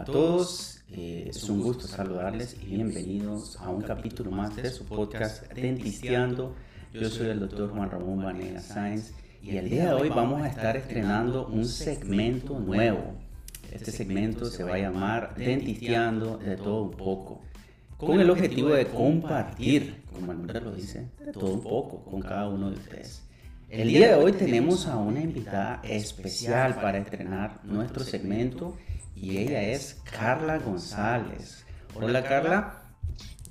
Hola a todos, eh, es un gusto saludarles y bienvenidos a un capítulo más de su podcast Dentisteando. Yo soy el doctor Juan Ramón Vanega Sáenz y el día de hoy vamos a estar estrenando un segmento nuevo. Este segmento se va a llamar Dentisteando de todo un poco, con el objetivo de compartir, como el nombre lo dice, de todo un poco con cada uno de ustedes. El día de hoy tenemos a una invitada especial para estrenar nuestro segmento y ella es Carla González. Hola Carla.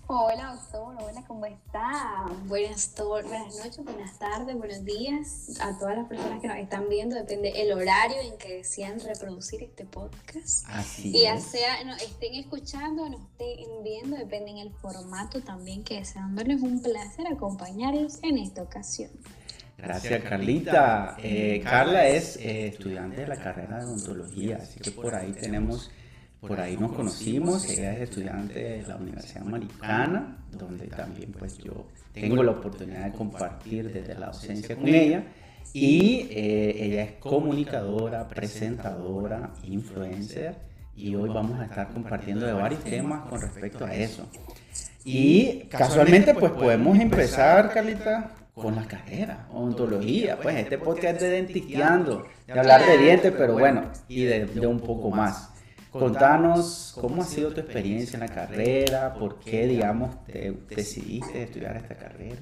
Hola doctor, hola, ¿cómo está? Buenas, buenas noches, buenas tardes, buenos días a todas las personas que nos están viendo. Depende el horario en que desean reproducir este podcast. Así y ya es. sea nos estén escuchando o nos estén viendo, depende en el formato también que desean verlo. Es un placer acompañarlos en esta ocasión. Gracias Carlita. Eh, Carla es eh, estudiante de la carrera de odontología, así que por ahí tenemos, por ahí nos conocimos. Ella es estudiante de la Universidad Americana, donde también pues yo tengo la oportunidad de compartir desde la docencia con ella. Y eh, ella es comunicadora, presentadora, influencer. Y hoy vamos a estar compartiendo de varios temas con respecto a eso. Y casualmente pues podemos empezar, Carlita, con la carrera, odontología, pues este podcast es de dentisteando, de hablar de dientes, pero bueno, y de, de, un poco más. Contanos cómo ha sido tu experiencia en la carrera, por qué, digamos, te decidiste estudiar esta carrera.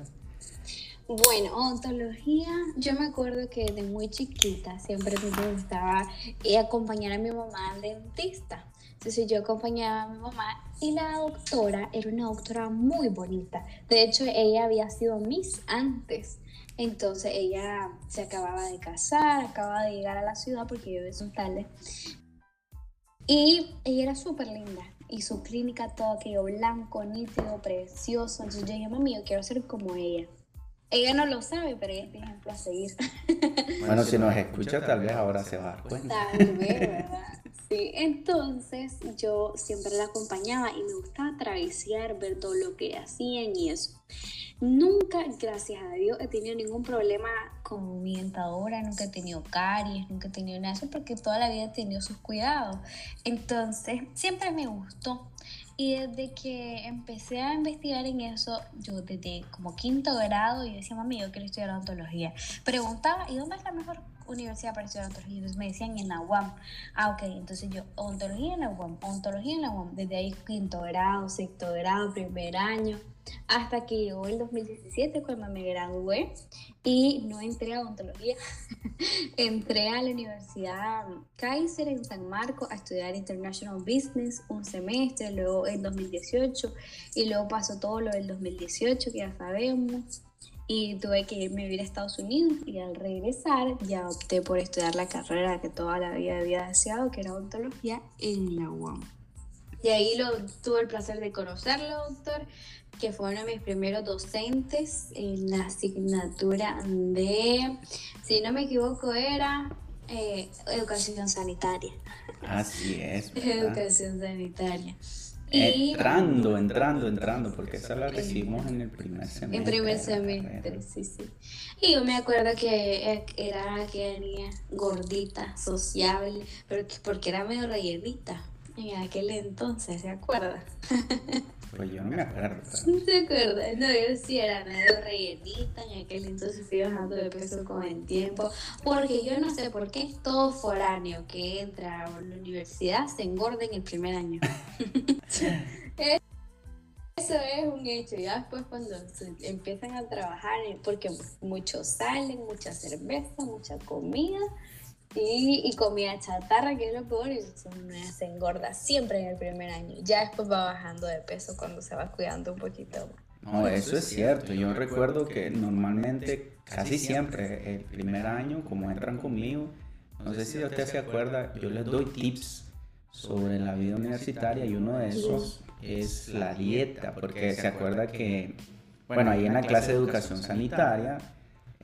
Bueno, odontología, yo me acuerdo que de muy chiquita siempre me gustaba eh, acompañar a mi mamá al dentista. Entonces yo acompañaba a mi mamá y la doctora era una doctora muy bonita. De hecho, ella había sido Miss antes. Entonces ella se acababa de casar, acababa de llegar a la ciudad porque yo de tarde. Y ella era súper linda. Y su clínica todo aquello blanco, nítido, precioso. Entonces yo dije, mami, yo quiero ser como ella. Ella no lo sabe, pero ella es mi ejemplo a seguir. Bueno, si nos escucha, tal vez ahora se va a dar cuenta. Tal vez, ¿verdad? Sí, entonces yo siempre la acompañaba y me gustaba travesear, ver todo lo que hacían y eso. Nunca, gracias a Dios, he tenido ningún problema con mi dentadura, nunca he tenido caries, nunca he tenido nada eso porque toda la vida he tenido sus cuidados. Entonces, siempre me gustó. Y desde que empecé a investigar en eso, yo desde como quinto grado, yo decía, mami, yo quiero estudiar odontología. Preguntaba, ¿y dónde es la mejor universidad para estudiar odontología? Entonces me decían en la UAM. Ah, ok, entonces yo, odontología en la UAM, odontología en la UAM. Desde ahí quinto grado, sexto grado, primer año, hasta que llegó el 2017 cuando me gradué y no entré a odontología, entré a la Universidad Kaiser en San Marcos a estudiar International Business un semestre, luego en 2018 y luego pasó todo lo del 2018 que ya sabemos y tuve que irme a vivir a Estados Unidos y al regresar ya opté por estudiar la carrera que toda la vida había deseado, que era odontología en la UAM. Y ahí lo, tuve el placer de conocerlo, doctor, que fue uno de mis primeros docentes en la asignatura de, si no me equivoco, era eh, educación sanitaria. Así es. ¿verdad? Educación sanitaria. Y, entrando, entrando, entrando, porque esa la recibimos en el primer semestre. En primer semestre, sí, sí. Y yo me acuerdo que era aquella niña gordita, sociable, pero porque era medio rellenita en aquel entonces, ¿se acuerda? Pues yo no me acuerdo. ¿No se acuerda? No, yo sí era medio rellenita, en aquel entonces fui bajando de peso con el tiempo, porque yo no sé por qué todo foráneo que entra a la universidad se engorda en el primer año. Eso es un hecho, ya después cuando empiezan a trabajar, porque muchos salen, mucha cerveza, mucha comida, y, y, comida chatarra, que es lo peor, y uno se engorda siempre en el primer año. Ya después va bajando de peso cuando se va cuidando un poquito más. No, eso es cierto. Yo recuerdo que normalmente, casi siempre, el primer año, como entran conmigo, no sé si usted se acuerda, yo les doy tips sobre la vida universitaria y uno de esos es la dieta, porque se acuerda que, bueno, ahí en la clase de educación sanitaria,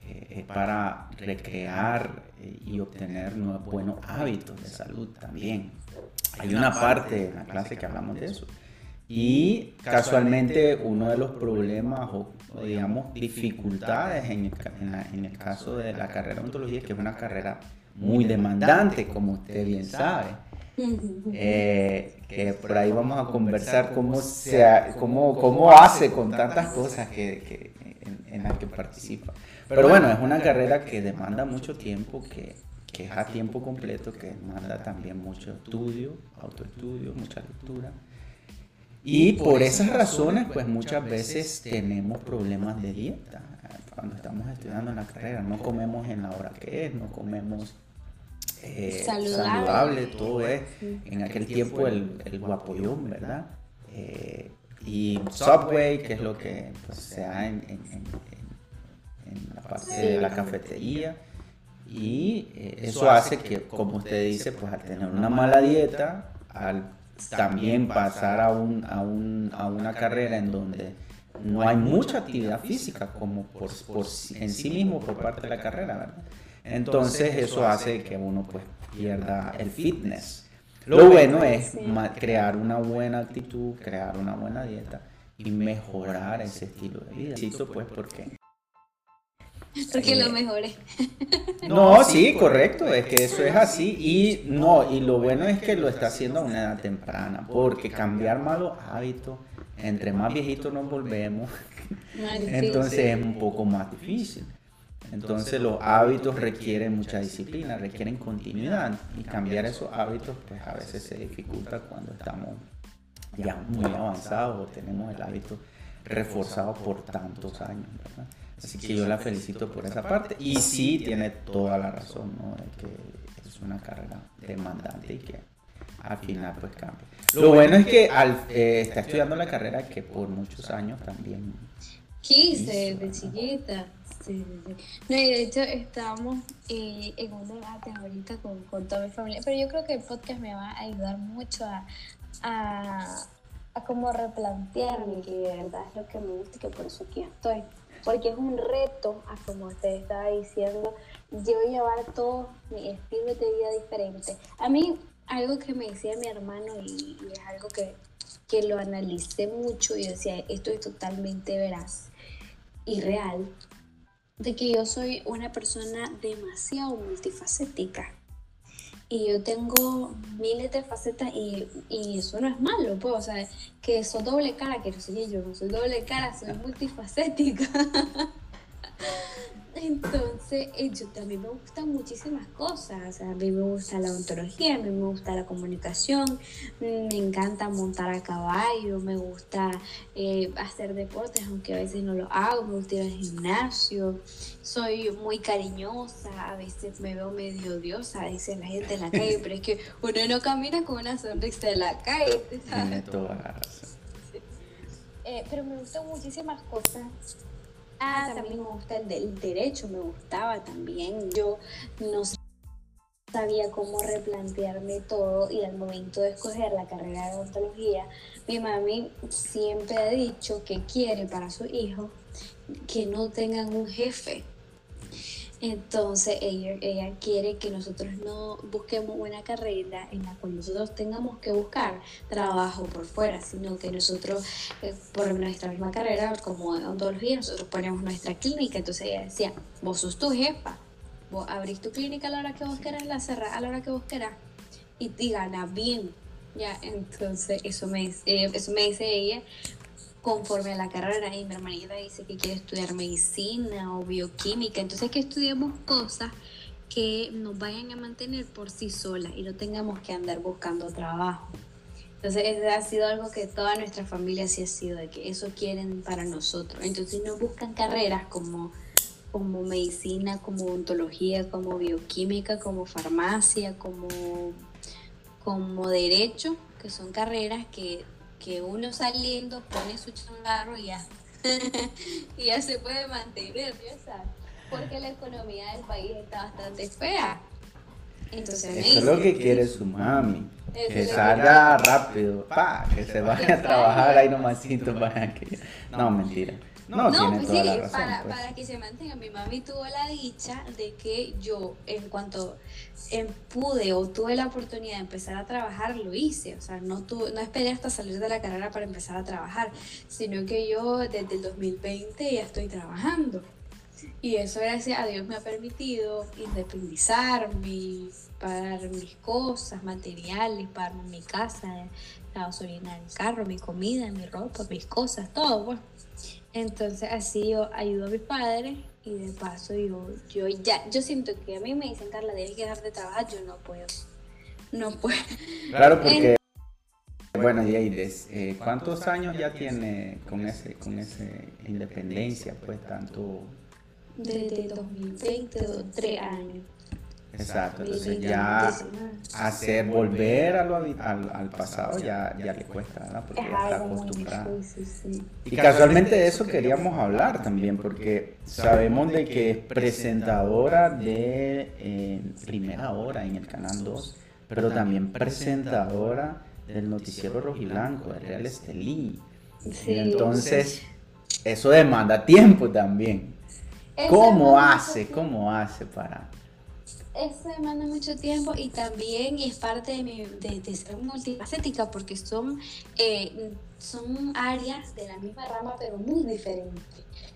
eh, para recrear eh, y obtener nuevos, buenos hábitos de salud también. Hay una parte en la clase que hablamos de eso. Y casualmente uno de los problemas o, o digamos dificultades en el, en, la, en el, caso de la carrera de ontología que es una carrera muy demandante, como usted bien sabe. Eh, que por ahí vamos a conversar cómo, se, cómo, cómo hace con tantas cosas que, en, las que participa. Pero bueno, es una carrera que demanda mucho tiempo, que, que es a tiempo completo, que demanda también mucho estudio, autoestudio, mucha lectura. Y por esas razones, pues muchas veces tenemos problemas de dieta cuando estamos estudiando en la carrera. No comemos en la hora que es, no comemos eh, saludable. todo es. En aquel tiempo el, el guapoyón, ¿verdad? Eh, y Subway, que es lo que pues, se da en, en, la parte de la cafetería. Y eso hace que, como usted dice, pues al tener una mala dieta, al también pasar a, un, a, un, a una carrera en donde no hay mucha actividad física como por, por, en sí mismo por parte de la carrera, ¿verdad? Entonces eso hace que uno pues pierda el fitness. Lo bueno es crear una buena actitud, crear una buena dieta y mejorar ese estilo de vida. pues porque porque lo mejore. No, sí, correcto, es que eso es así y no, y lo bueno es que lo está haciendo a una edad temprana, porque cambiar malos hábitos, entre más viejitos nos volvemos, entonces es un poco más difícil. Entonces los hábitos requieren mucha disciplina, requieren continuidad y cambiar esos hábitos pues a veces se dificulta cuando estamos ya muy avanzados o tenemos el hábito reforzado por tantos años, ¿verdad? Así que yo la felicito por esa parte. Y sí, tiene toda la razón, ¿no? De que es una carrera demandante y que al final pues cambia. Lo bueno es que al, eh, está estudiando la carrera que por muchos años también quise de chiquita. Sí, sí, No, y de hecho estábamos eh, en un debate ahorita con, con, toda mi familia, pero yo creo que el podcast me va a ayudar mucho a, a, a como replantearme que de verdad es lo que me gusta y que por eso aquí estoy porque es un reto, como usted estaba diciendo, yo llevar todo mi estilo de vida diferente. A mí, algo que me decía mi hermano y, es algo que, que lo analicé mucho y decía, esto es totalmente veraz y real, de que yo soy una persona demasiado multifacética y yo tengo miles de facetas y, y, eso no es malo, pues, o sea, que soy doble cara, no soy yo, no soy doble cara, soy multifacética. Entonces, eh, yo también me gustan muchísimas cosas. a mí me gusta la ontología, a mí me gusta la comunicación, me encanta montar a caballo, me gusta eh, hacer deportes, aunque a veces no lo hago, me gusta ir al gimnasio, soy muy cariñosa, a veces me veo medio odiosa, dice la gente en la calle, pero es que uno no camina con una sonrisa en la calle. Razón. Eh, pero me gustan muchísimas cosas Ah, también me gusta el del derecho, me gustaba también. Yo no sabía cómo replantearme todo y al momento de escoger la carrera de odontología, mi mami siempre ha dicho que quiere para su hijo que no tengan un jefe, entonces ella, ella quiere que nosotros no busquemos una carrera en la cual nosotros tengamos que buscar trabajo por fuera, sino que nosotros, eh, por nuestra misma carrera, como odontología, nosotros ponemos nuestra clínica. Entonces ella decía, vos sos tu jefa, vos abrís tu clínica a la hora que vos querás, la cerrás a la hora que vos querás y, y ganas bien. Ya, entonces eso me, eh, eso me dice ella, conforme a la carrera y mi hermanita dice que quiere estudiar medicina o bioquímica, entonces que estudiemos cosas que nos vayan a mantener por sí solas y no tengamos que andar buscando trabajo. Entonces, eso ha sido algo que toda nuestra familia sí ha sido, de que eso quieren para nosotros. Entonces, no buscan carreras como, como medicina, como odontología, como bioquímica, como farmacia, como, como derecho, que son carreras que que uno saliendo pone su changarro y ya, y ya se puede mantener, ya sabes, porque la economía del país está bastante fea. Entonces, Eso es lo que quiere su mami. Que salga rápido, pa, que se vaya a trabajar ahí nomás para que... No, mentira. No, pues razón, para, pues. para que se mantenga. Mi mami tuvo la dicha de que yo, en cuanto em, pude o tuve la oportunidad de empezar a trabajar, lo hice. O sea, no, tuve, no esperé hasta salir de la carrera para empezar a trabajar, sino que yo desde el 2020 ya estoy trabajando. Y eso gracias a Dios me ha permitido independizarme, pagar mis cosas, materiales, pagar mi casa, la gasolina del carro, mi comida, mi ropa, mis cosas, todo. Pues. Entonces así yo ayudo a mis padres y de paso yo, yo ya, yo siento que a mí me dicen, Carla, debes que dejar de trabajar, yo no puedo. No puedo. Claro, porque... Bueno, Yaides, eh, ¿cuántos años ya tiene con ese, con ese independencia, pues tanto? Desde 2020, tres años. Exacto, entonces ya hacer volver a al, al, pasado ya, ya le cuesta, ¿verdad? Porque ya está acostumbrada. Y casualmente de eso queríamos hablar también, porque sabemos de que es presentadora de eh, primera hora en el Canal 2, pero también presentadora del noticiero rojiblanco, de Real Estelí. entonces, eso demanda tiempo también. ¿Cómo hace? ¿Cómo hace para...? Eso demanda mucho tiempo y también es parte de, mi, de, ser multifacética porque son, eh, son áreas de la misma rama pero muy diferentes.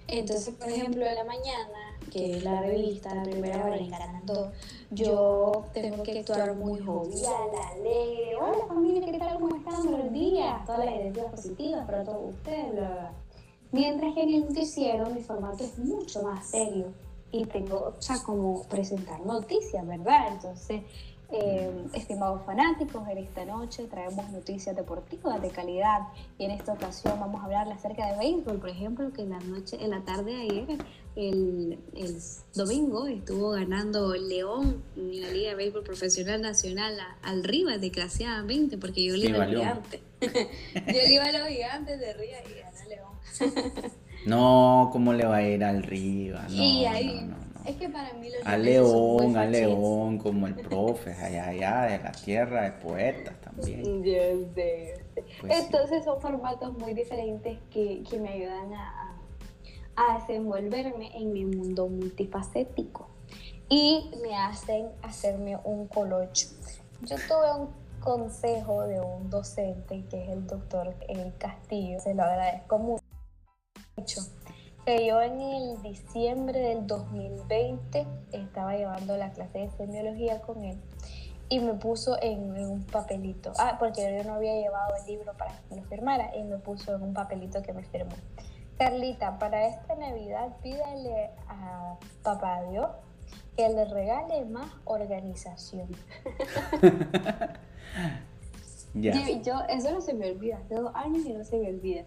Entonces, por ejemplo, en la mañana, que es la revista, la primera hora en Canal yo tengo que actuar muy jovial, alegre. Hola familia, ¿qué tal? ¿Cómo están? Buenos días. Todas las energías positivas para todos ustedes, bla, Mientras que en el noticiero mi formato es mucho más serio y tengo, o sea, como presentar noticias, ¿verdad? Entonces, eh, estimados fanáticos, en esta noche traemos noticias deportivas de calidad y en esta ocasión vamos a hablar acerca de béisbol, por ejemplo, que en la noche, en la tarde de ayer, el, el domingo, estuvo ganando León en la Liga de Béisbol Profesional Nacional al Rivas, desgraciadamente, porque yo le iba a los gigantes. yo le iba a los gigantes de Rivas y gana León. no, ¿cómo le va a ir al Rivas? No, y ahí, es que para mí los A León, a León, como el profe, allá, allá, de la tierra de poetas también. Pues Entonces son formatos muy diferentes que, que me ayudan a, a desenvolverme en mi mundo multifacético y me hacen hacerme un colocho. Yo tuve un consejo de un docente que es el doctor El Castillo, se lo agradezco mucho yo en el diciembre del 2020 estaba llevando la clase de semiología con él y me puso en, un papelito. Ah, porque yo no había llevado el libro para que me lo firmara y me puso en un papelito que me firmó. Carlita, para esta Navidad pídale a Papá Dios que le regale más organización. yo, yo, eso no se me olvida, hace dos años y no se me olvida.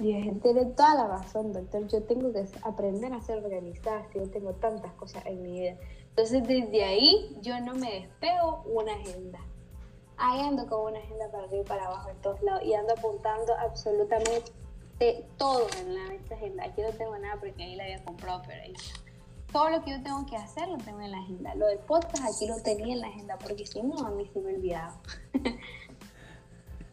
Y tiene toda la razón, doctor. Yo tengo que aprender a ser organizada si yo tengo tantas cosas en mi vida. Entonces, desde ahí, yo no me despego una agenda. Ahí ando con una agenda para arriba y para abajo en todos lados y ando apuntando absolutamente todo en la agenda. Aquí no tengo nada porque ahí la había comprado, pero ahí todo lo que yo tengo que hacer lo tengo en la agenda. Lo del podcast aquí lo tenía en la agenda porque si no, a mí se me olvidaba.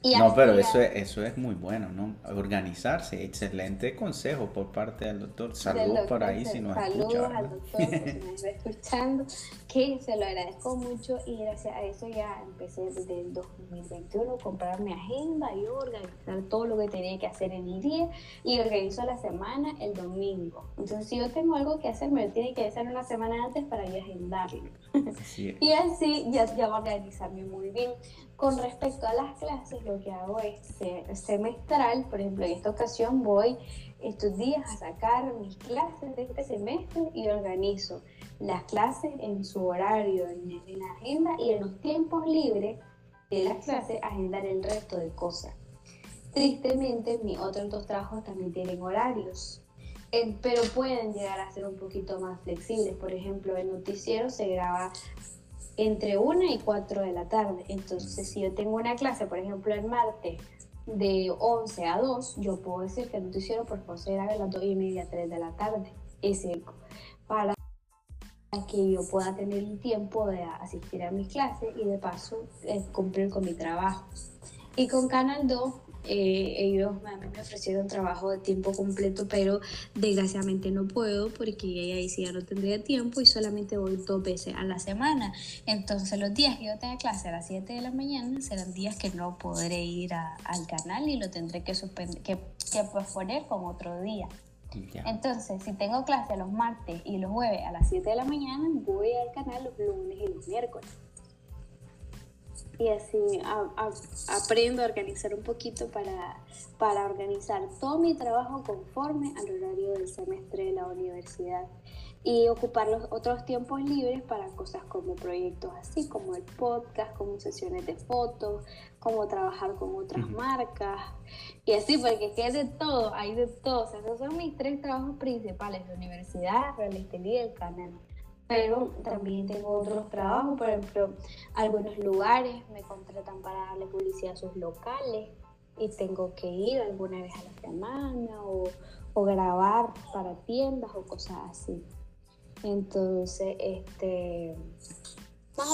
no, pero eso es, eso es muy bueno, ¿no? Organizarse. Excelente consejo por parte del doctor. Saludos por ahí si nos escucha. Saludos al doctor si nos está escuchando, que se lo agradezco mucho y gracias a eso ya empecé desde el 2021 a comprar mi agenda y organizar todo lo que tenía que hacer en el día y organizo la semana el domingo. Entonces, si yo tengo algo que hacer, me lo tiene que hacer una semana antes para yo agendarlo. Y así ya, ya organizarme muy bien. Con respecto a las clases, lo que hago es semestral, por ejemplo, en esta ocasión voy estos días a sacar mis clases de este semestre y organizo las clases en su horario, en, la agenda y en los tiempos libres de las clases agendar el resto de cosas. Tristemente, mis otros dos trabajos también tienen horarios, pero pueden llegar a ser un poquito más flexibles. Por ejemplo, el noticiero se graba entre 1 y 4 de la tarde. Entonces, si yo tengo una clase, por ejemplo, el martes de 11 a 2, yo puedo decir que el noticiero por favor se a las 2 y media, 3 de la tarde. Ese, para que yo pueda tener el tiempo de asistir a mis clases y de paso eh, cumplir con mi trabajo. Y con Canal 2 eh, ellos me, me ofrecieron trabajo de tiempo completo, pero desgraciadamente no puedo porque ahí sí ya no tendría tiempo y solamente voy dos veces a la semana. Entonces los días que yo tenga clase a las 7 de la mañana serán días que no podré ir al canal y lo tendré que, que, que posponer con otro día. Entonces, si tengo clase los martes y los jueves a las 7 de la mañana, voy al canal los lunes y los miércoles. Y así aprendo a organizar un poquito para, para organizar todo mi trabajo conforme al horario del semestre de la universidad y ocupar los otros tiempos libres para cosas como proyectos así, como el podcast, como sesiones de fotos, como trabajar con otras marcas y así, porque es de todo, hay de todo. O sea, esos son mis tres trabajos principales, la universidad, la y el canal. Pero también tengo otros trabajos, por ejemplo, algunos lugares me contratan para darle publicidad a sus locales y tengo que ir alguna vez a la semana o, o grabar para tiendas o cosas así. Entonces, este...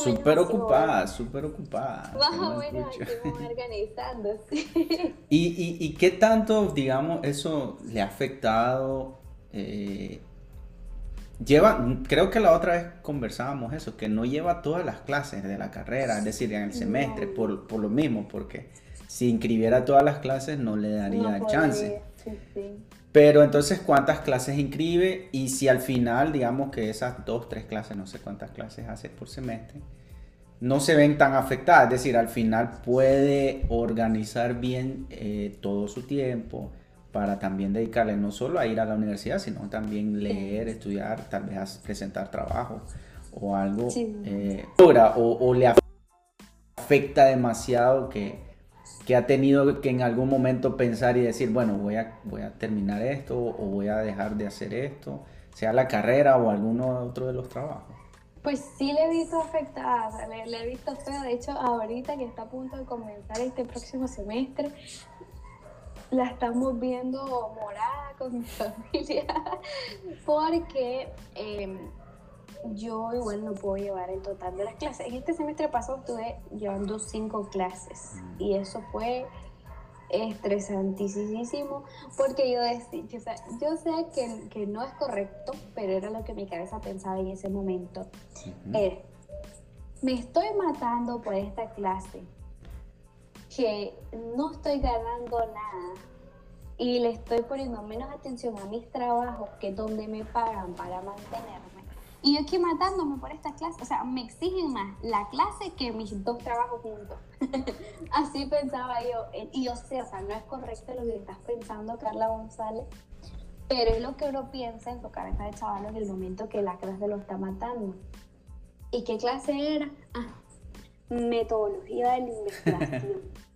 Súper ocupada, súper ocupada. Más o menos organizando, ¿Y, y, qué tanto, digamos, eso le ha afectado? Eh, lleva, creo que la otra vez conversábamos eso, que no lleva todas las clases de la carrera, es decir, en el semestre, por, por, lo mismo, porque si inscribiera todas las clases no le daría chance. Sí, sí. Pero entonces, ¿cuántas clases inscribe? Y si al final, digamos que esas dos, tres clases, no sé cuántas clases hace por semestre, no se ven tan afectadas. Es decir, al final puede organizar bien eh, todo su tiempo para también dedicarle no solo a ir a la universidad, sino también leer, estudiar, tal vez presentar trabajo o algo. Eh, o, o le afecta demasiado que que ha tenido que en algún momento pensar y decir, bueno, voy a, voy a terminar esto o voy a dejar de hacer esto, sea la carrera o alguno otro de los trabajos? Pues sí le he visto afectada, le, he visto feo. De hecho, ahorita que está a punto de comenzar este próximo semestre, la estamos viendo morada con mi familia porque eh, yo igual no puedo llevar el total de las clases. En este semestre pasado estuve llevando cinco clases mm. y eso fue estresantísimo porque yo decía, yo sé que, que, no es correcto, pero era lo que mi cabeza pensaba en ese momento. me estoy matando por esta clase, que no estoy ganando nada y le estoy poniendo menos atención a mis trabajos que donde me pagan para mantenerme y yo aquí matándome por esta clase, o sea, me exigen más la clase que mis dos trabajos juntos. Así pensaba yo. Y yo sé, o sea, no es correcto lo que estás pensando, Carla González, pero es lo que uno piensa en su cabeza de chaval en el momento que la clase lo está matando. ¿Y qué clase era? Ah, metodología de la investigación.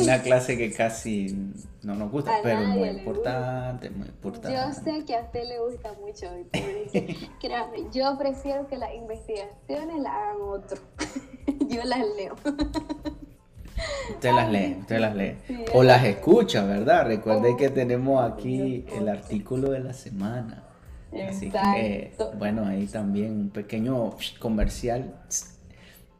Una clase que casi no nos gusta, pero muy importante, muy importante. Yo sé que a usted le gusta mucho, Créame, yo prefiero que las investigaciones las hagan otro. yo las leo. Usted las lee, usted las lee. o las escucha, ¿verdad? Recuerde que tenemos aquí el artículo de la semana. Así que, bueno, ahí también un pequeño comercial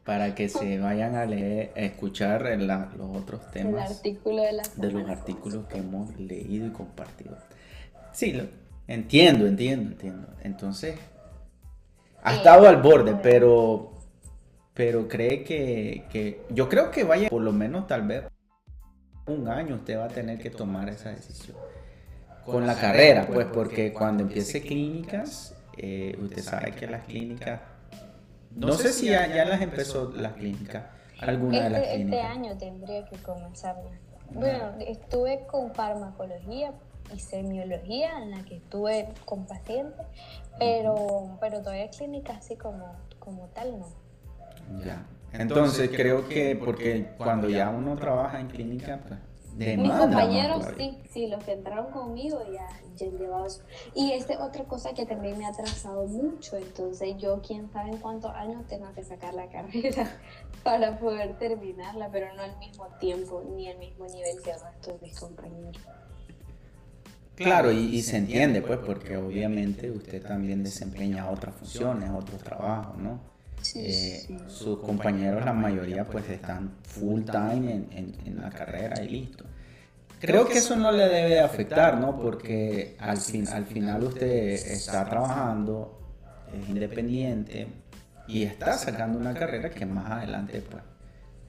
para que se vayan a leer, a escuchar los otros temas de, los artículos que hemos leído y compartido. Sí, lo, entiendo, entiendo, entiendo. Entonces, ha estado al borde, pero, pero cree que, que, yo creo que vaya por lo menos tal vez un año usted va a tener que tomar esa decisión. Con la carrera, pues, porque cuando empiece clínicas, eh, usted sabe que las clínicas no, sé, si ya, las empezó las clínicas, alguna de las este, este clínicas. Este año tendría que comenzar. Bueno, estuve con farmacología y semiología en la que estuve con pacientes, pero, pero todavía clínica así como, como tal no. Ya. Entonces, creo que porque cuando ya uno trabaja en clínica, pues mis compañeros sí, sí, los que entraron conmigo ya, ya han llevado eso. Y esta es otra cosa que también me ha atrasado mucho, entonces yo quién sabe en cuántos años tengo que sacar la carrera para poder terminarla, pero no al mismo tiempo ni al mismo nivel que el resto de mis compañeros. Claro, y, se entiende pues porque obviamente usted también desempeña otras funciones, otros trabajos, ¿no? Eh, sus compañeros, la mayoría, pues están full time en, la carrera y listo. Creo que eso no le debe afectar, ¿no? Porque al, fin, al final usted está trabajando, es independiente y está sacando una carrera que más adelante, pues,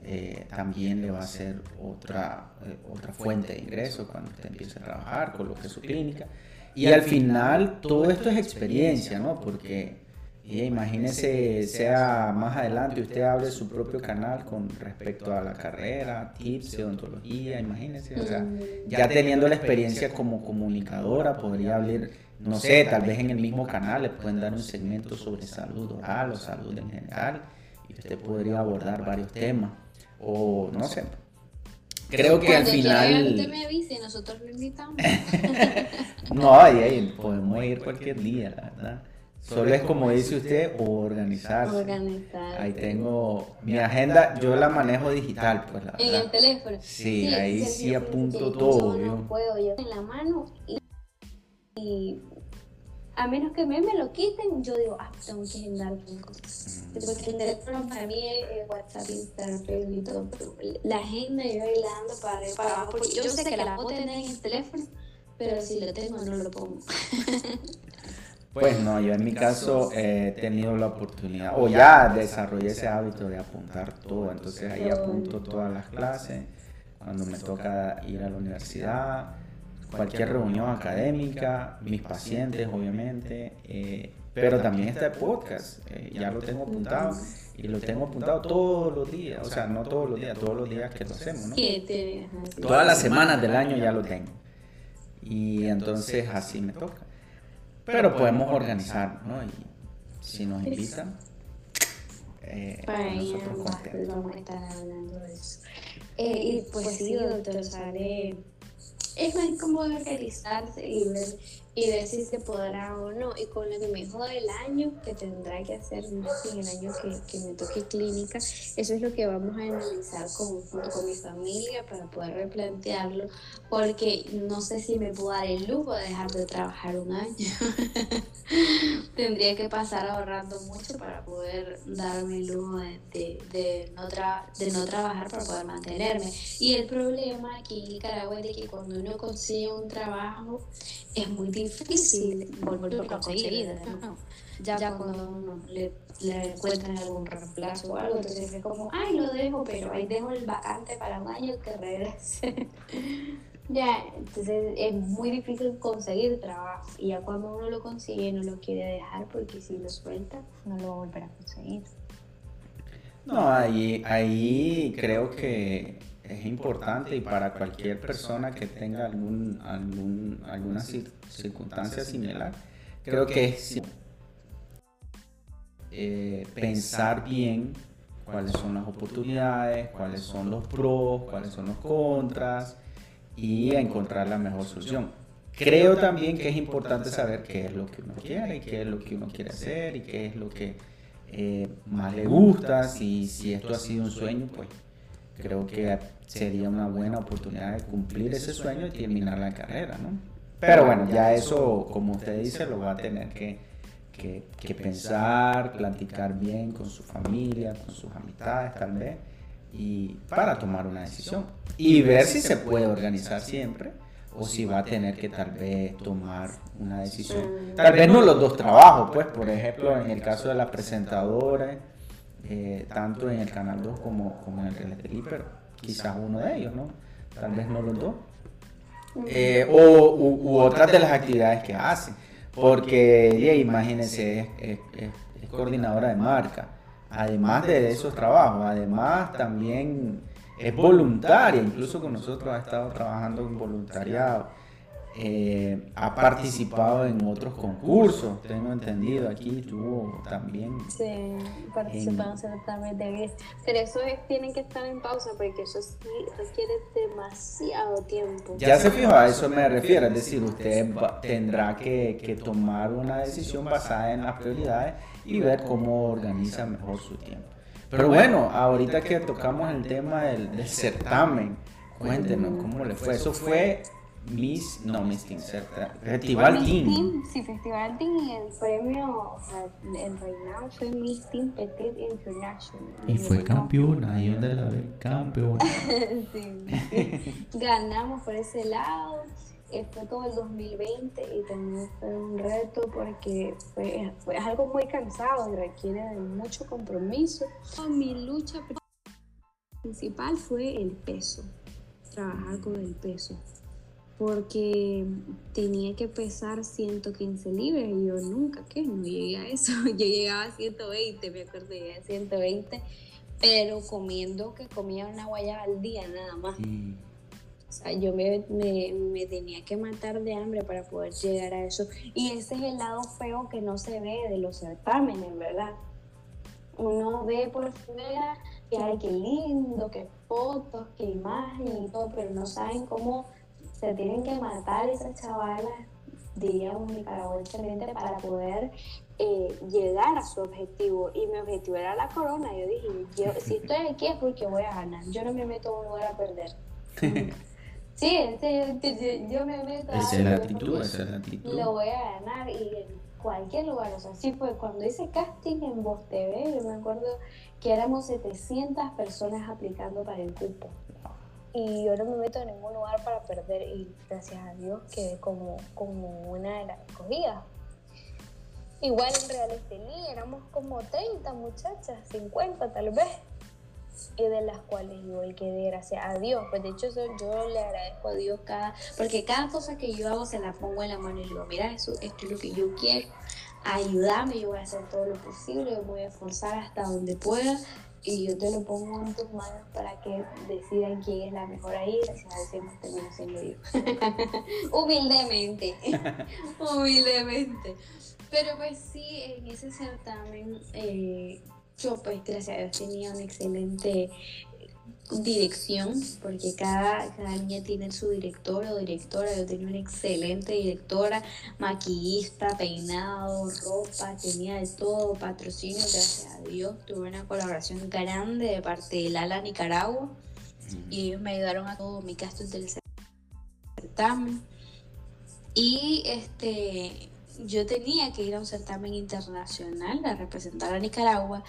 eh, también le va a ser otra, eh, otra fuente de ingreso cuando usted empiece a trabajar, coloque su clínica. Y al final todo esto es experiencia, ¿no? Porque imagínese, sea más adelante, usted abre su propio canal con respecto a la carrera, tips odontología, imagínese, o sea, mm. ya teniendo la experiencia como comunicadora, podría abrir, no sé, tal vez en el mismo canal le pueden dar un segmento sobre salud oral o salud en general, y usted podría abordar varios temas o no sé. Creo que al final. Usted me avise y nosotros lo invitamos. no, ahí, ahí, podemos ir cualquier día, la verdad. Solo es como dice usted, organizarse. Organizar. Ahí tengo mi agenda, yo la manejo digital, pues la En el teléfono. Sí, ahí sí, apunto todo. Yo no puedo, yo en la mano y a menos que me, me lo quiten, yo digo, ah, tengo que agendar cosas. Mm. Porque el teléfono para mí es WhatsApp, Instagram, Facebook y todo, la agenda yo ahí la ando para arriba para abajo, porque yo sé que la puedo tener en el teléfono, pero si lo tengo no lo pongo. Pues no, yo en mi caso he tenido la oportunidad, o ya desarrollé ese hábito de apuntar todo, entonces ahí apunto todas las clases, cuando me toca ir a la universidad, cualquier reunión académica, mis pacientes, obviamente, eh, pero también está el podcast, eh, ya lo tengo apuntado y lo tengo apuntado todos los días, o sea, no todos los días, todos los días que lo hacemos, ¿no? Todas las semanas del año ya lo tengo. Y entonces así me toca. Pero podemos organizar, ¿no? Y si nos invitan, eh, nosotros Vamos a estar hablando de eso. Eh, y pues sí, doctor, sale es más como organizarse y ver, y ver si se podrá o no. Y con lo que me dijo del año que tendrá que hacer en el año que, que, me toque clínica, eso es lo que vamos a analizar con, con mi familia para poder replantearlo, porque no sé si me puedo dar el lujo de dejar de trabajar un año. Tendría que pasar ahorrando mucho para poder darme el lujo de, de, no de no trabajar para poder mantenerme. Y el problema aquí en Nicaragua es de que cuando uno consigue un trabajo es muy difícil volver a conseguir. Ya, cuando uno le, le encuentran algún reemplazo o algo, entonces es como, ay, lo dejo, pero ahí dejo el vacante para un año que regrese. Ya, entonces es muy difícil conseguir trabajo y ya cuando uno lo consigue no lo quiere dejar porque si lo suelta no lo va a volver a conseguir. No, ahí, ahí creo que es importante y para cualquier persona que tenga algún, algún, alguna circunstancia similar, creo que es eh, pensar bien cuáles son las oportunidades, cuáles son los pros, cuáles son los contras y encontrar la mejor solución. Creo también que es importante saber qué es lo que uno quiere y qué es lo que uno quiere hacer y qué es lo que eh, más le gusta. Si, si esto ha sido un sueño, pues creo que sería una buena oportunidad de cumplir ese sueño y terminar la carrera, ¿no? Pero bueno, ya eso, como usted dice, lo va a tener que, que, que pensar, platicar bien con su familia, con sus amistades tal vez y para tomar una decisión y ver si se puede organizar siempre o si va a tener que tal vez tomar una decisión. Tal vez no los dos trabajos, pues, por ejemplo, en el caso de la presentadora, eh, tanto en el Canal 2 como, como en el Releteli, pero quizás uno de ellos, ¿no? Tal vez no los dos. Eh, o u, otras de las actividades que hace, porque imagínense, es, es coordinadora de marca además de esos trabajos, además también es voluntaria, incluso con nosotros ha estado trabajando en voluntariado. Eh, ha participado en otros concursos, tengo entendido, aquí estuvo también. Sí, participamos en, de Pero eso es, tienen que estar en pausa porque eso sí requiere demasiado tiempo. Ya se fijó, a eso me refiero, es decir, usted tendrá que, que tomar una decisión basada en las prioridades y ver cómo organiza mejor su tiempo. Pero bueno, ahorita que tocamos el tema del, del certamen, cuéntenos cómo le fue. Eso fue Miss, no Miss Team, Festival Team. Sí, Festival Team y el premio, o sea, el reinado fue Miss Team Petit International. Y fue campeona, ahí donde la ve, campeona. sí. Ganamos por ese lado. Fue todo el 2020 y también fue un reto porque fue, fue algo muy cansado y requiere de mucho compromiso. Mi lucha principal fue el peso, trabajar con el peso, porque tenía que pesar 115 libras y yo nunca, ¿qué? No llegué a eso, yo llegaba a 120, me acuerdo, llegué a 120, pero comiendo que comía una guayaba al día nada más. Mm. O sea, yo me, me, tenía que matar de hambre para poder llegar a eso. Y ese es el lado feo que no se ve de los certámenes, ¿verdad? Uno ve por fuera que hay que lindo, que fotos, que imagen y todo, pero no saben cómo se tienen que matar esas chavalas, diríamos nicaragüensemente, para poder eh, llegar a su objetivo. Y mi objetivo era la corona. Yo dije, yo, si estoy aquí es porque voy a ganar. Yo no me meto a un lugar a perder. Sí, este, yo me meto esa es la actitud, esa es la actitud. Lo voy a ganar y en cualquier lugar. O sea, sí fue cuando hice casting en Voz TV, yo me acuerdo que éramos 700 personas aplicando para el cupo. Y yo no me meto en ningún lugar para perder y gracias a Dios quedé como, como una de las escogidas. Igual en Real Estelí éramos como 30 muchachas, 50 tal vez y de las cuales yo el que dé gracias a Dios. Pues de hecho yo le agradezco a Dios cada, porque cada cosa que yo hago se la pongo en la mano y le digo, mira, eso, esto es lo que yo quiero, ayúdame, yo voy a hacer todo lo posible, voy a esforzar hasta donde pueda y yo te lo pongo en tus manos para que decidan quién es la mejor ahí, gracias a Dios termino siendo yo. humildemente, humildemente. Pero pues sí, en ese certamen... Eh, yo pues gracias a Dios tenía una excelente dirección, porque cada, cada niña tiene su director o directora. Yo tenía una excelente directora, maquillista, peinado, ropa, tenía de todo, patrocinio, gracias a Dios. Tuve una colaboración grande de parte de Lala Nicaragua y ellos me ayudaron a todo mi gasto del certamen. Y este yo tenía que ir a un certamen internacional a representar a Nicaragua,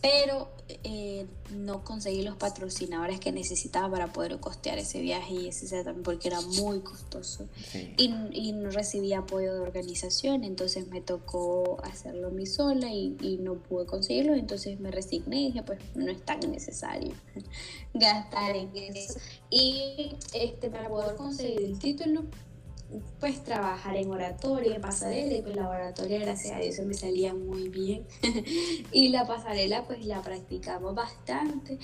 pero eh, no conseguí los patrocinadores que necesitaba para poder costear ese viaje y ese certamen porque era muy costoso y, y, no recibí apoyo de organización, entonces me tocó hacerlo a mí sola y, y, no pude conseguirlo, entonces me resigné y dije pues no es tan necesario gastar en eso. Y este, para poder conseguir el título pues trabajar en oratoria, pasarela, y pues la oratoria gracias a Dios me salía muy bien. y la pasarela pues la practicamos bastante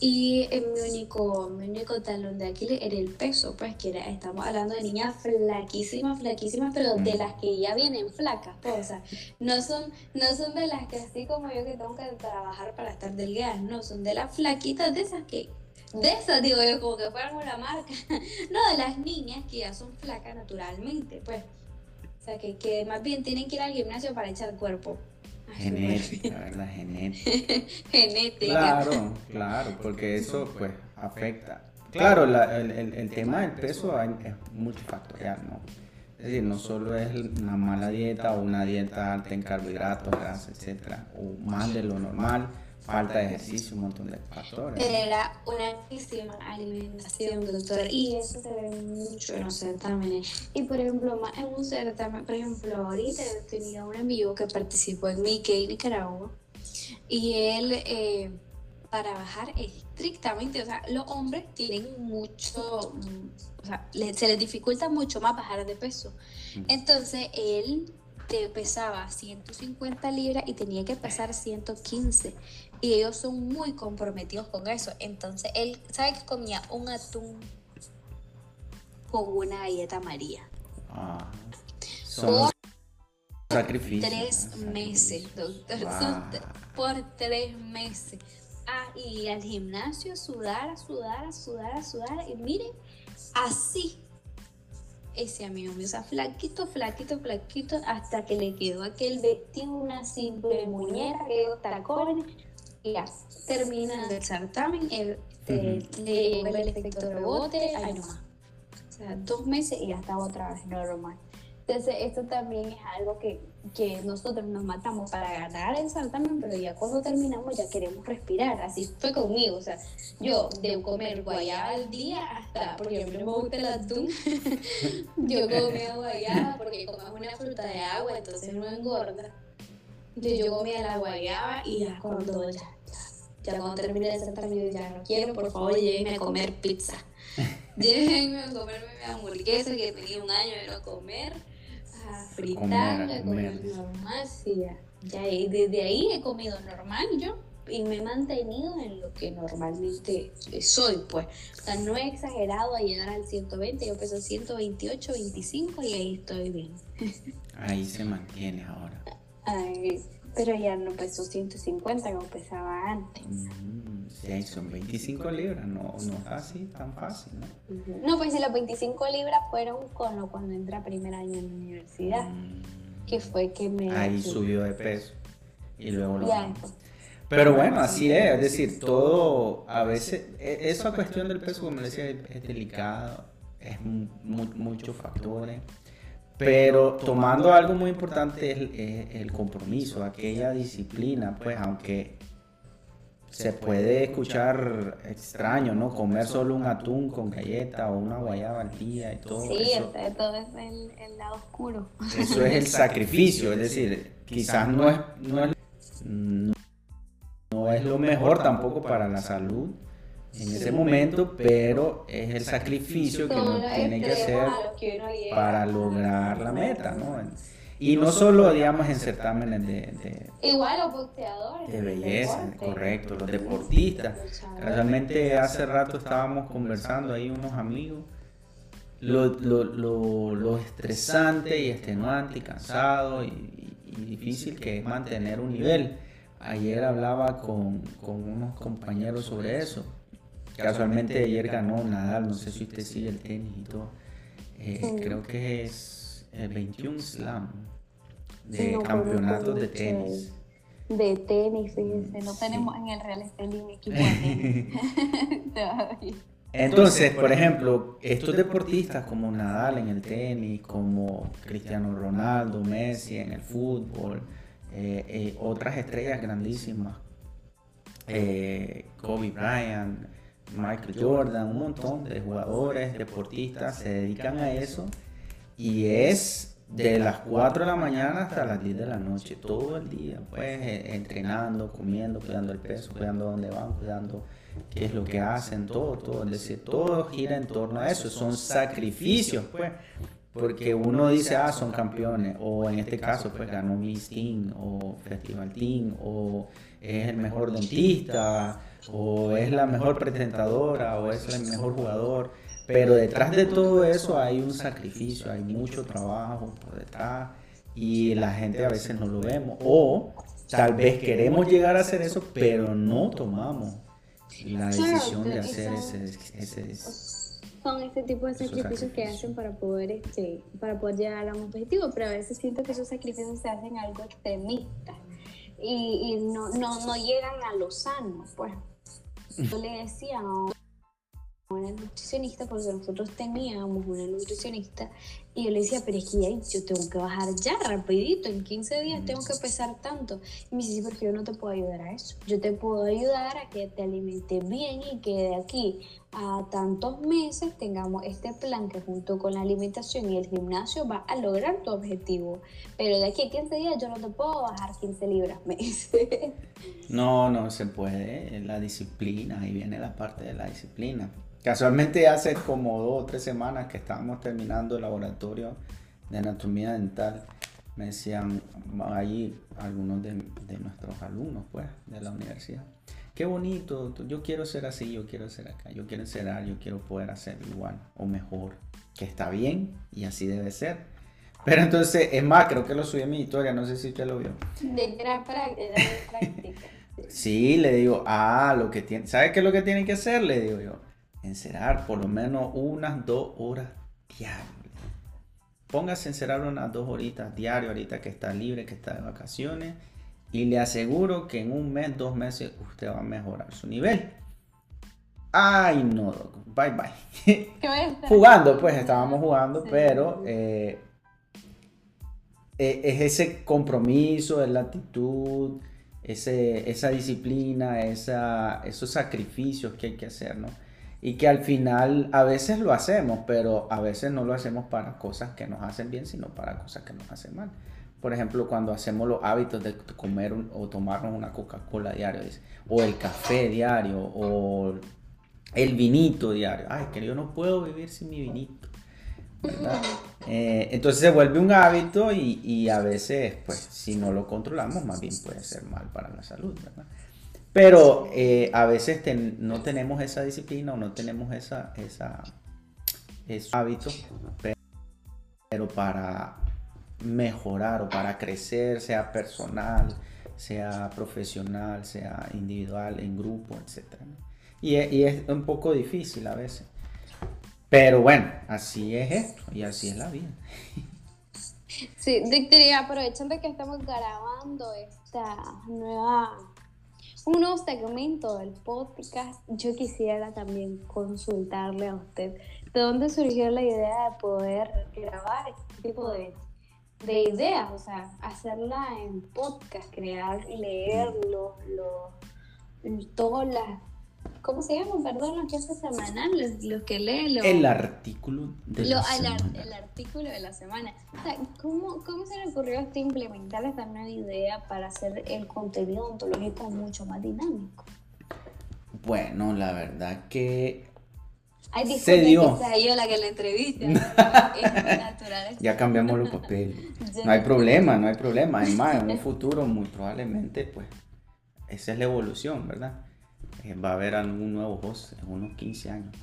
y mi único, mi único talón de Aquiles era el peso, pues que era, estamos hablando de niñas flaquísimas, flaquísimas, pero de las que ya vienen flacas, pues, o sea, no son, no son de las que así como yo que tengo que trabajar para estar delgadas, no, son de las flaquitas de esas que de esas, digo yo, como que fueran una marca. no, de las niñas que ya son flacas naturalmente, pues. O sea, que, que más bien tienen que ir al gimnasio para echar cuerpo. Genética, ¿verdad? Genética. Genética. Claro, claro, porque eso pues afecta. Claro, el, el, el, tema del peso es multifactorial, ¿no? Es decir, no solo es una mala dieta o una dieta alta en carbohidratos, grasa, etcétera, o más de lo normal, falta de ejercicio, un montón de factores. Era una altísima alimentación, doctora, y eso se ve mucho en los certámenes. Y por ejemplo, en un certamen, por ejemplo, ahorita he tenido un amigo que participó en Mickey, Nicaragua, y él, eh, para bajar estrictamente, o sea, los hombres tienen mucho, o sea, se les dificulta mucho más bajar de peso. Mm. Entonces, él te pesaba 150 libras y tenía que pesar 115 y ellos son muy comprometidos con eso. Entonces, él sabe que comía un atún con una galleta María. Ah, por tres meses, doctor. Por tres meses. Ah, y al gimnasio, sudar, a sudar, a sudar, a sudar. Y miren, así ese amigo mío, o sea, flaquito, flaquito, flaquito, hasta que le quedó aquel vestido, una simple muñeca, quedó tacones, y ya, termina el certamen, el, este, le el efecto rebote, ay no más. O sea, dos meses y ya estaba otra vez normal. Entonces, esto también es algo que, que nosotros nos matamos para ganar el certamen, pero ya cuando terminamos ya queremos respirar. Así fue conmigo. O sea, yo de comer guayaba al día hasta, porque a mí no me gusta el atún, yo comía guayaba porque como una fruta de agua, entonces no engorda. Yo comía la guayaba y ya cuando ya, Ya cuando termine de sentarme, yo ya no quiero, por favor, llévenme a comer pizza. llévenme a comerme mi hamburguesa que tenía un año de no comer, a fritar, a comer normal, sí, ya. ya. Desde ahí he comido normal yo y me he mantenido en lo que normalmente soy, pues. O sea, no he exagerado a llegar al 120, yo peso 128, 25 y ahí estoy bien. Ahí se mantiene ahora. Ay, pero ya no peso 150 como pesaba antes. Mm, sí, son 25 libras, no, no es así tan fácil, ¿no? No, pues si las 25 libras fueron con cuando entré a primer año en la universidad, mm. que fue que me... Ahí subió de peso y luego lo... Ya, pero bueno, así es, es decir, todo, a veces, e, esa cuestión del peso, como decía, es delicado, es muchos factores, pero tomando algo muy importante es el, compromiso, aquella disciplina, pues aunque se puede escuchar extraño, ¿no? Comer solo un atún con galleta o una guayaba al día y todo. Sí, eso, todo es el, lado oscuro. Eso es el sacrificio, es decir, quizás no es, no es, no es lo mejor tampoco para la salud en ese momento, pero es el sacrificio que uno tiene que hacer para lograr la meta, ¿no? Y no solo, digamos, en certámenes de, Igual los boxeadores. De belleza, correcto, los deportistas. Realmente hace rato estábamos conversando ahí unos amigos. Lo, lo, lo, lo estresante y extenuante y cansado y, y difícil que es mantener un nivel. Ayer hablaba con, unos compañeros sobre eso. Casualmente ayer ganó Nadal, no sé si usted sigue el tenis y todo. Eh, creo que es el 21 Slam de campeonatos de tenis. De tenis, fíjense, no tenemos en el Real Estelí mi equipo de. Entonces, por ejemplo, estos deportistas como Nadal en el tenis, como Cristiano Ronaldo, Messi en el fútbol, eh, eh, otras estrellas grandísimas, eh, Kobe Bryant, Michael Jordan, un montón de jugadores, deportistas se dedican a eso y es de las 4 de la mañana hasta las 10 de la noche, todo el día, pues entrenando, comiendo, cuidando el peso, cuidando dónde van, cuidando qué es lo que hacen, todo, todo, es decir, todo gira en torno a eso, son sacrificios, pues, porque uno dice, ah, son campeones, o en este caso, pues ganó Miss Team, o Festival Team, o es el mejor dentista, o es la mejor presentadora, o es el mejor jugador. Pero detrás de todo eso hay un sacrificio, hay mucho trabajo por detrás, y la gente a veces no lo vemos. O tal vez queremos llegar a hacer eso, pero no tomamos la decisión de hacer ese, ese son este tipo de sacrificios que hacen para poder, este, para poder llegar a un objetivo, pero a veces siento que esos sacrificios se hacen algo extremista y, y no, no, no, llegan a lo sano, pues. Yo le decía a una nutricionista, porque nosotros teníamos una nutricionista, y yo le decía, pero es que yo tengo que bajar ya rapidito, en 15 días tengo que pesar tanto. Y me dice, sí, porque yo no te puedo ayudar a eso. Yo te puedo ayudar a que te alimentes bien y que de aquí a tantos meses tengamos este plan que junto con la alimentación y el gimnasio va a lograr tu objetivo. Pero de aquí a 15 días yo no te puedo bajar 15 libras, me dice. No, no se puede. La disciplina, ahí viene la parte de la disciplina. Casualmente hace como dos o tres semanas que estábamos terminando el laboratorio de anatomía dental, me decían ahí algunos de, de nuestros alumnos pues, de la universidad qué bonito, yo quiero ser así, yo quiero ser acá, yo quiero ser yo quiero poder hacer igual o mejor, que está bien y así debe ser. Pero entonces, es más, creo que lo subí en mi historia, no sé si usted lo vio. De gran práctica. sí, le digo, ah, lo que tiene, ¿sabe qué es lo que tienen que hacer? Le digo yo, encerar por lo menos unas dos horas diarias. Póngase a encerar unas dos horitas diario ahorita que está libre, que está de vacaciones y le aseguro que en un mes, dos meses, usted va a mejorar su nivel. Ay, no, bye bye. jugando, pues estábamos jugando, pero eh, e, es ese compromiso, es la actitud, ese, esa disciplina, esa, esos sacrificios que hay que hacer, ¿no? Y que al final a veces lo hacemos, pero a veces no lo hacemos para cosas que nos hacen bien, sino para cosas que nos hacen mal por ejemplo, cuando hacemos los hábitos de comer o tomarnos una Coca-Cola diario, o el café diario, o el vinito diario. Ay, que yo no puedo vivir sin mi vinito. Eh, entonces se vuelve un hábito y, a veces, pues, si no lo controlamos, más bien puede ser mal para la salud, ¿verdad? Pero eh, a veces no tenemos esa disciplina o no tenemos esa, esa, esos hábitos, pero para mejorar o para crecer, sea personal, sea profesional, sea individual, en grupo, etc. Y, y es un poco difícil a veces. Pero bueno, así es esto y así es la vida. Sí, Victoria, aprovechando que estamos grabando esta nueva, un nuevo segmento del podcast, yo quisiera también consultarle a usted de dónde surgió la idea de poder grabar este tipo de, de ideas, o sea, hacerla en podcast, crear, leerlo, lo, todas las ¿Cómo se llama? Perdón, los que hace semanal, los, que leen. el artículo de la semana. El artículo de la semana. O sea, ¿cómo, ¿cómo, se le ocurrió a usted implementar esta nueva idea para hacer el contenido ontológico mucho más dinámico? Bueno, la verdad que Ay, se dio. Que sea yo la que la entrevista. natural. Ya cambiamos los papeles. No hay problema, no hay problema. Además, en un futuro muy probablemente, pues, esa es la evolución, ¿verdad? Eh, va a haber algún nuevo host en unos 15 años.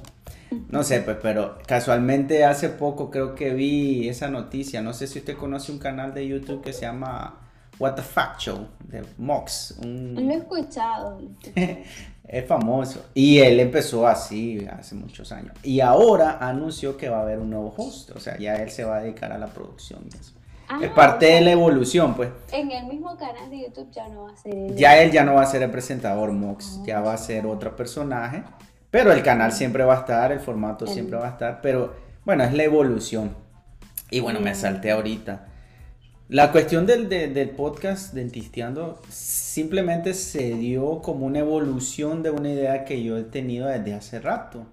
No sé, pues, pero casualmente hace poco creo que vi esa noticia. No sé si usted conoce un canal de YouTube que se llama What the Fact Show de Mox. Lo he escuchado. es famoso. Y él empezó así hace muchos años. Y ahora anunció que va a haber un nuevo host. O sea, ya él se va a dedicar a la producción y eso es ah, parte de la evolución, pues. En el mismo canal de YouTube ya no va a ser él. Ya él ya no va a ser el presentador Mox, ya va a ser otro personaje. Pero el canal siempre va a estar, el formato siempre va a estar. Pero bueno, es la evolución. Y bueno, me salté ahorita. La cuestión del, del podcast Dentisteando simplemente se dio como una evolución de una idea que yo he tenido desde hace rato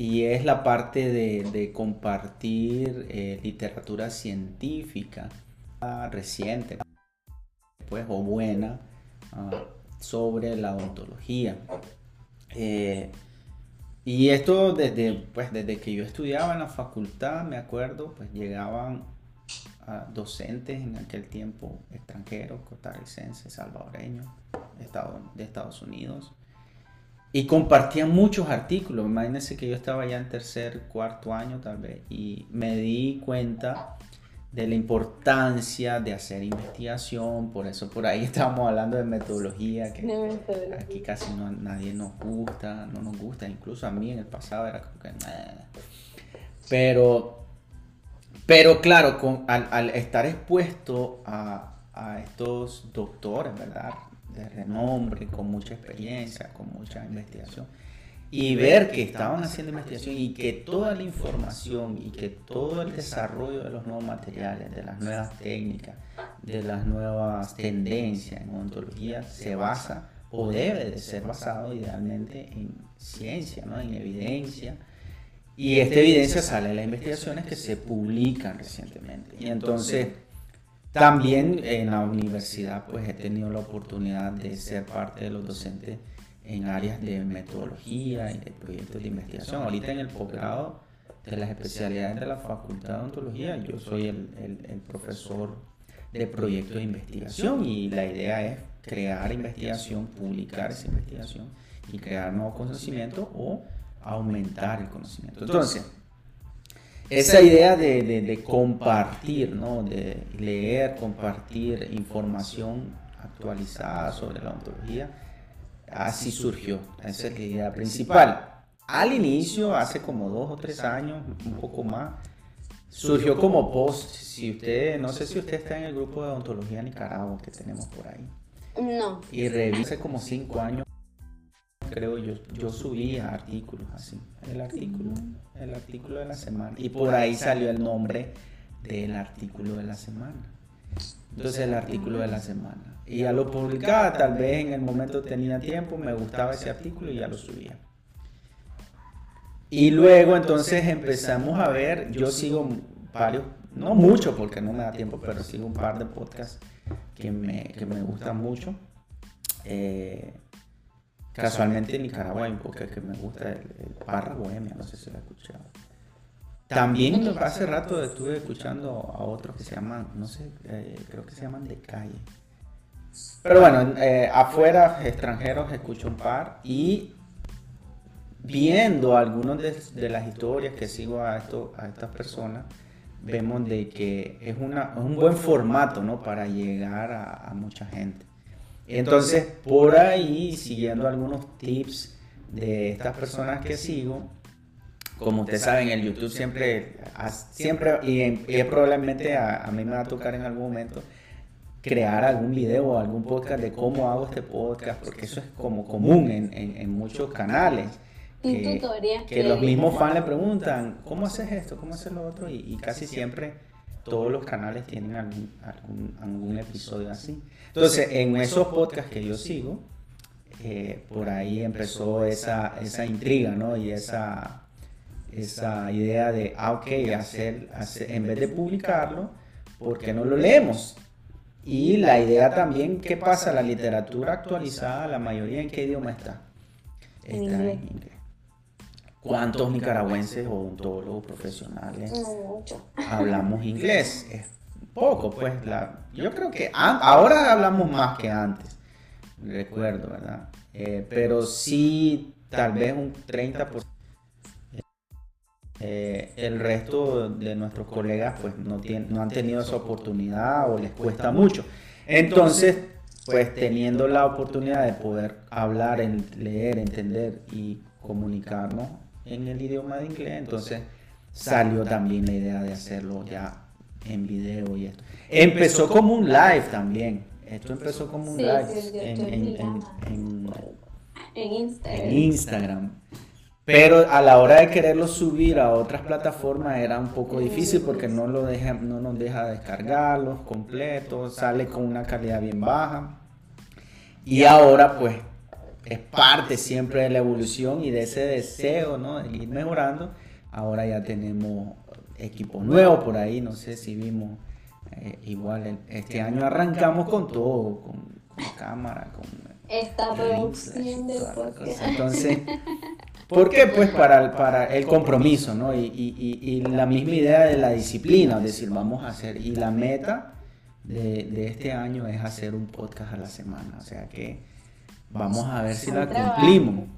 y es la parte de, compartir eh, literatura científica reciente pues, o buena ah, sobre la odontología. Eh, y esto desde, pues, desde que yo estudiaba en la facultad, me acuerdo, pues llegaban ah, docentes en aquel tiempo extranjeros, costarricenses, salvadoreños, de Estados Unidos, y compartían muchos artículos. Imagínense que yo estaba ya en tercer, cuarto año tal vez y me di cuenta de la importancia de hacer investigación, por eso por ahí estábamos hablando de metodología, que aquí casi no, nadie nos gusta, no nos gusta, incluso a mí en el pasado era como que... Pero, pero claro, con, al, al estar expuesto a, a estos doctores, ¿verdad? De renombre, con mucha experiencia, con mucha investigación, y ver que estaban haciendo investigación y que toda la información y que todo el desarrollo de los nuevos materiales, de las nuevas técnicas, de las nuevas tendencias en odontología se basa o debe de ser basado idealmente en ciencia, ¿no? en evidencia. Y esta evidencia sale de las investigaciones que se publican recientemente. Y entonces también en la universidad pues he tenido la oportunidad de ser parte de los docentes en áreas de metodología y de proyectos de investigación. Ahorita en el posgrado de las especialidades de la Facultad de Odontología yo soy el, el, profesor de proyectos de investigación y la idea es crear investigación, publicar esa investigación y crear nuevos conocimientos o aumentar el conocimiento. Entonces, esa idea de, compartir, ¿no? de leer, compartir información actualizada sobre la ontología, así surgió. Esa es la idea principal. Al inicio, hace como dos o tres años, un poco más, surgió como post. Si usted, no sé si usted está en el grupo de odontología Nicaragua que tenemos por ahí. No. Y revise como cinco años creo yo, yo subía artículos así, el artículo, el artículo de la semana. Y por ahí salió el nombre del artículo de la semana. Entonces el artículo de la semana. Y ya lo publicaba, tal vez en el momento tenía tiempo, me gustaba ese artículo y ya lo subía. Y luego entonces empezamos a ver, yo sigo varios no mucho porque no me da tiempo, pero sigo un par de podcasts que me, que me gustan mucho. Eh, casualmente en Nicaragua hay un podcast que me gusta, el, el Parra Bohemia, no sé si lo he escuchado. También hace rato estuve escuchando a otros que se llaman, no sé, eh, creo que se llaman de calle. Pero bueno, eh, afuera, extranjeros, escucho un par y viendo algunas de, las historias que sigo a, esto, a estas personas, vemos de que es, una, un buen formato ¿no? para llegar a, mucha gente. Entonces, por ahí, siguiendo algunos tips de estas personas que sigo, como ustedes saben, el YouTube siempre, siempre y, probablemente a, a, mí me va a tocar en algún momento crear algún video o algún podcast de cómo hago este podcast, porque eso es como común en, en, en muchos canales que, los mismos fans le preguntan, ¿cómo haces esto? ¿Cómo haces lo otro? Y, casi siempre todos los canales tienen algún, algún, episodio así. Entonces, en esos podcasts que yo sigo, eh, por ahí empezó esa, esa intriga, ¿no? Y esa, esa idea de, ah, ok, hacer, hacer, en vez de publicarlo, ¿por qué no lo leemos? Y la idea también, ¿qué pasa? La literatura actualizada, la mayoría en qué idioma está? Está en inglés. ¿Cuántos nicaragüenses odontólogos profesionales hablamos inglés? Es poco, pues. La, yo creo que ahora hablamos más que antes, recuerdo, ¿verdad? Eh, pero sí, tal vez un 30%. Eh, el resto de nuestros colegas pues no, tienen, no han tenido esa oportunidad o les cuesta mucho. Entonces, pues teniendo la oportunidad de poder hablar, leer, entender y comunicarnos, en el idioma de inglés, entonces salió también la idea de hacerlo ya en video y esto. Empezó como un live también. Esto empezó como un live en, Instagram. Pero a la hora de quererlo subir a otras plataformas era un poco difícil porque no, lo deja, no nos deja descargarlos completos, sale con una calidad bien baja. Y ahora pues es parte siempre de la evolución y de ese deseo, ¿no? De ir mejorando. Ahora ya tenemos equipo nuevo por ahí, no sé si vimos, eh, igual este año arrancamos con todo, con, cámara, con... Esta producción de Entonces, ¿por qué? Pues para, para el compromiso, ¿no? Y, y, y, la misma idea de la disciplina, es decir, vamos a hacer, y la meta de, de este año es hacer un podcast a la semana, o sea que Vamos a ver si la cumplimos.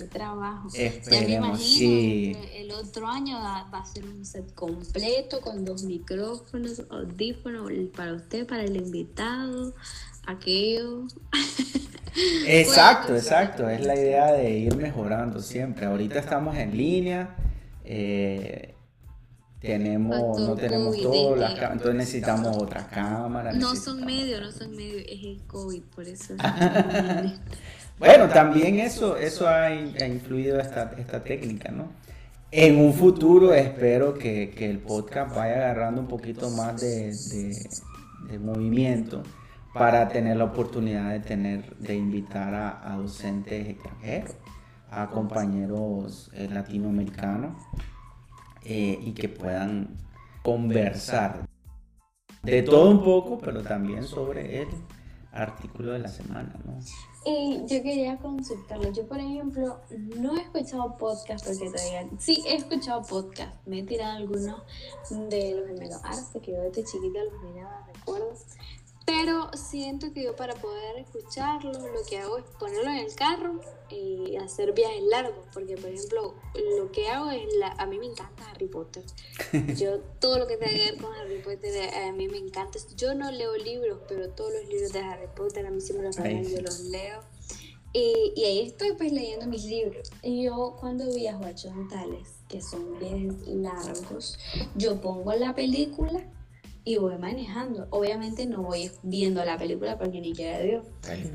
El trabajo. Esperemos, sí. El otro año va a ser un set completo con dos micrófonos, audífonos para usted, para el invitado, aquello. Exacto, exacto. Es la idea de ir mejorando siempre. Ahorita estamos en línea. Eh, tenemos, no tenemos todo, entonces necesitamos otra cámara. No son medios, no son medios, es el COVID, por eso. bueno, también eso, eso ha, influido esta, esta técnica, ¿no? En un futuro espero que, que, el podcast vaya agarrando un poquito más de, de, movimiento para tener la oportunidad de tener, de invitar a, a docentes extranjeros, a compañeros eh, latinoamericanos eh, y que puedan conversar de todo un poco, pero también sobre el artículo de la semana, ¿no? Y yo quería consultarlo. Yo, por ejemplo, no he escuchado podcast porque todavía. Sí, he escuchado podcast. Me he tirado algunos de los gemelos Arce, que yo desde chiquita los miraba, recuerdo. Pero siento que yo para poder escucharlo lo que hago es ponerlo en el carro y hacer viajes largos. Porque, por ejemplo, lo que hago es, la, a mí me encanta Harry Potter. Yo todo lo que tenga que ver con Harry Potter a mí me encanta. Yo no leo libros, pero todos los libros de Harry Potter a mí siempre los saben, yo los leo. Y, y, ahí estoy pues leyendo mis libros. Y yo cuando viajo a Chontales, que son viajes largos, yo pongo la película y voy manejando. Obviamente no voy viendo la película porque ni quiera Dios,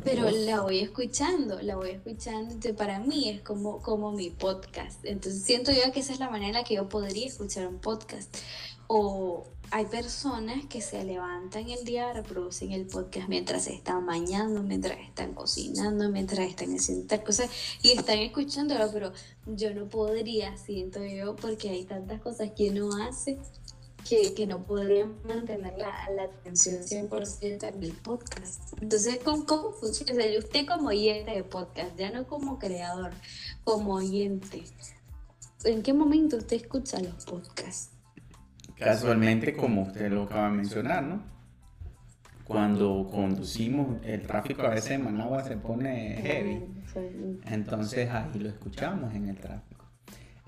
pero la voy escuchando, la voy escuchando. Entonces para mí es como, como mi podcast. Entonces siento yo que esa es la manera en la que yo podría escuchar un podcast. O hay personas que se levantan el día, reproducen el podcast mientras están bañando, mientras están cocinando, mientras están haciendo tal cosa y están escuchándolo, pero yo no podría, siento yo, porque hay tantas cosas que uno hace que, no podrían mantener la, la atención 100% en el podcast. Entonces, ¿cómo, cómo funciona? O sea, usted como oyente de podcast, ya no como creador, como oyente, ¿en qué momento usted escucha los podcasts? Casualmente, como usted lo acaba de mencionar, ¿no? Cuando conducimos, el tráfico a veces en Managua se pone heavy. Entonces ahí lo escuchamos en el tráfico.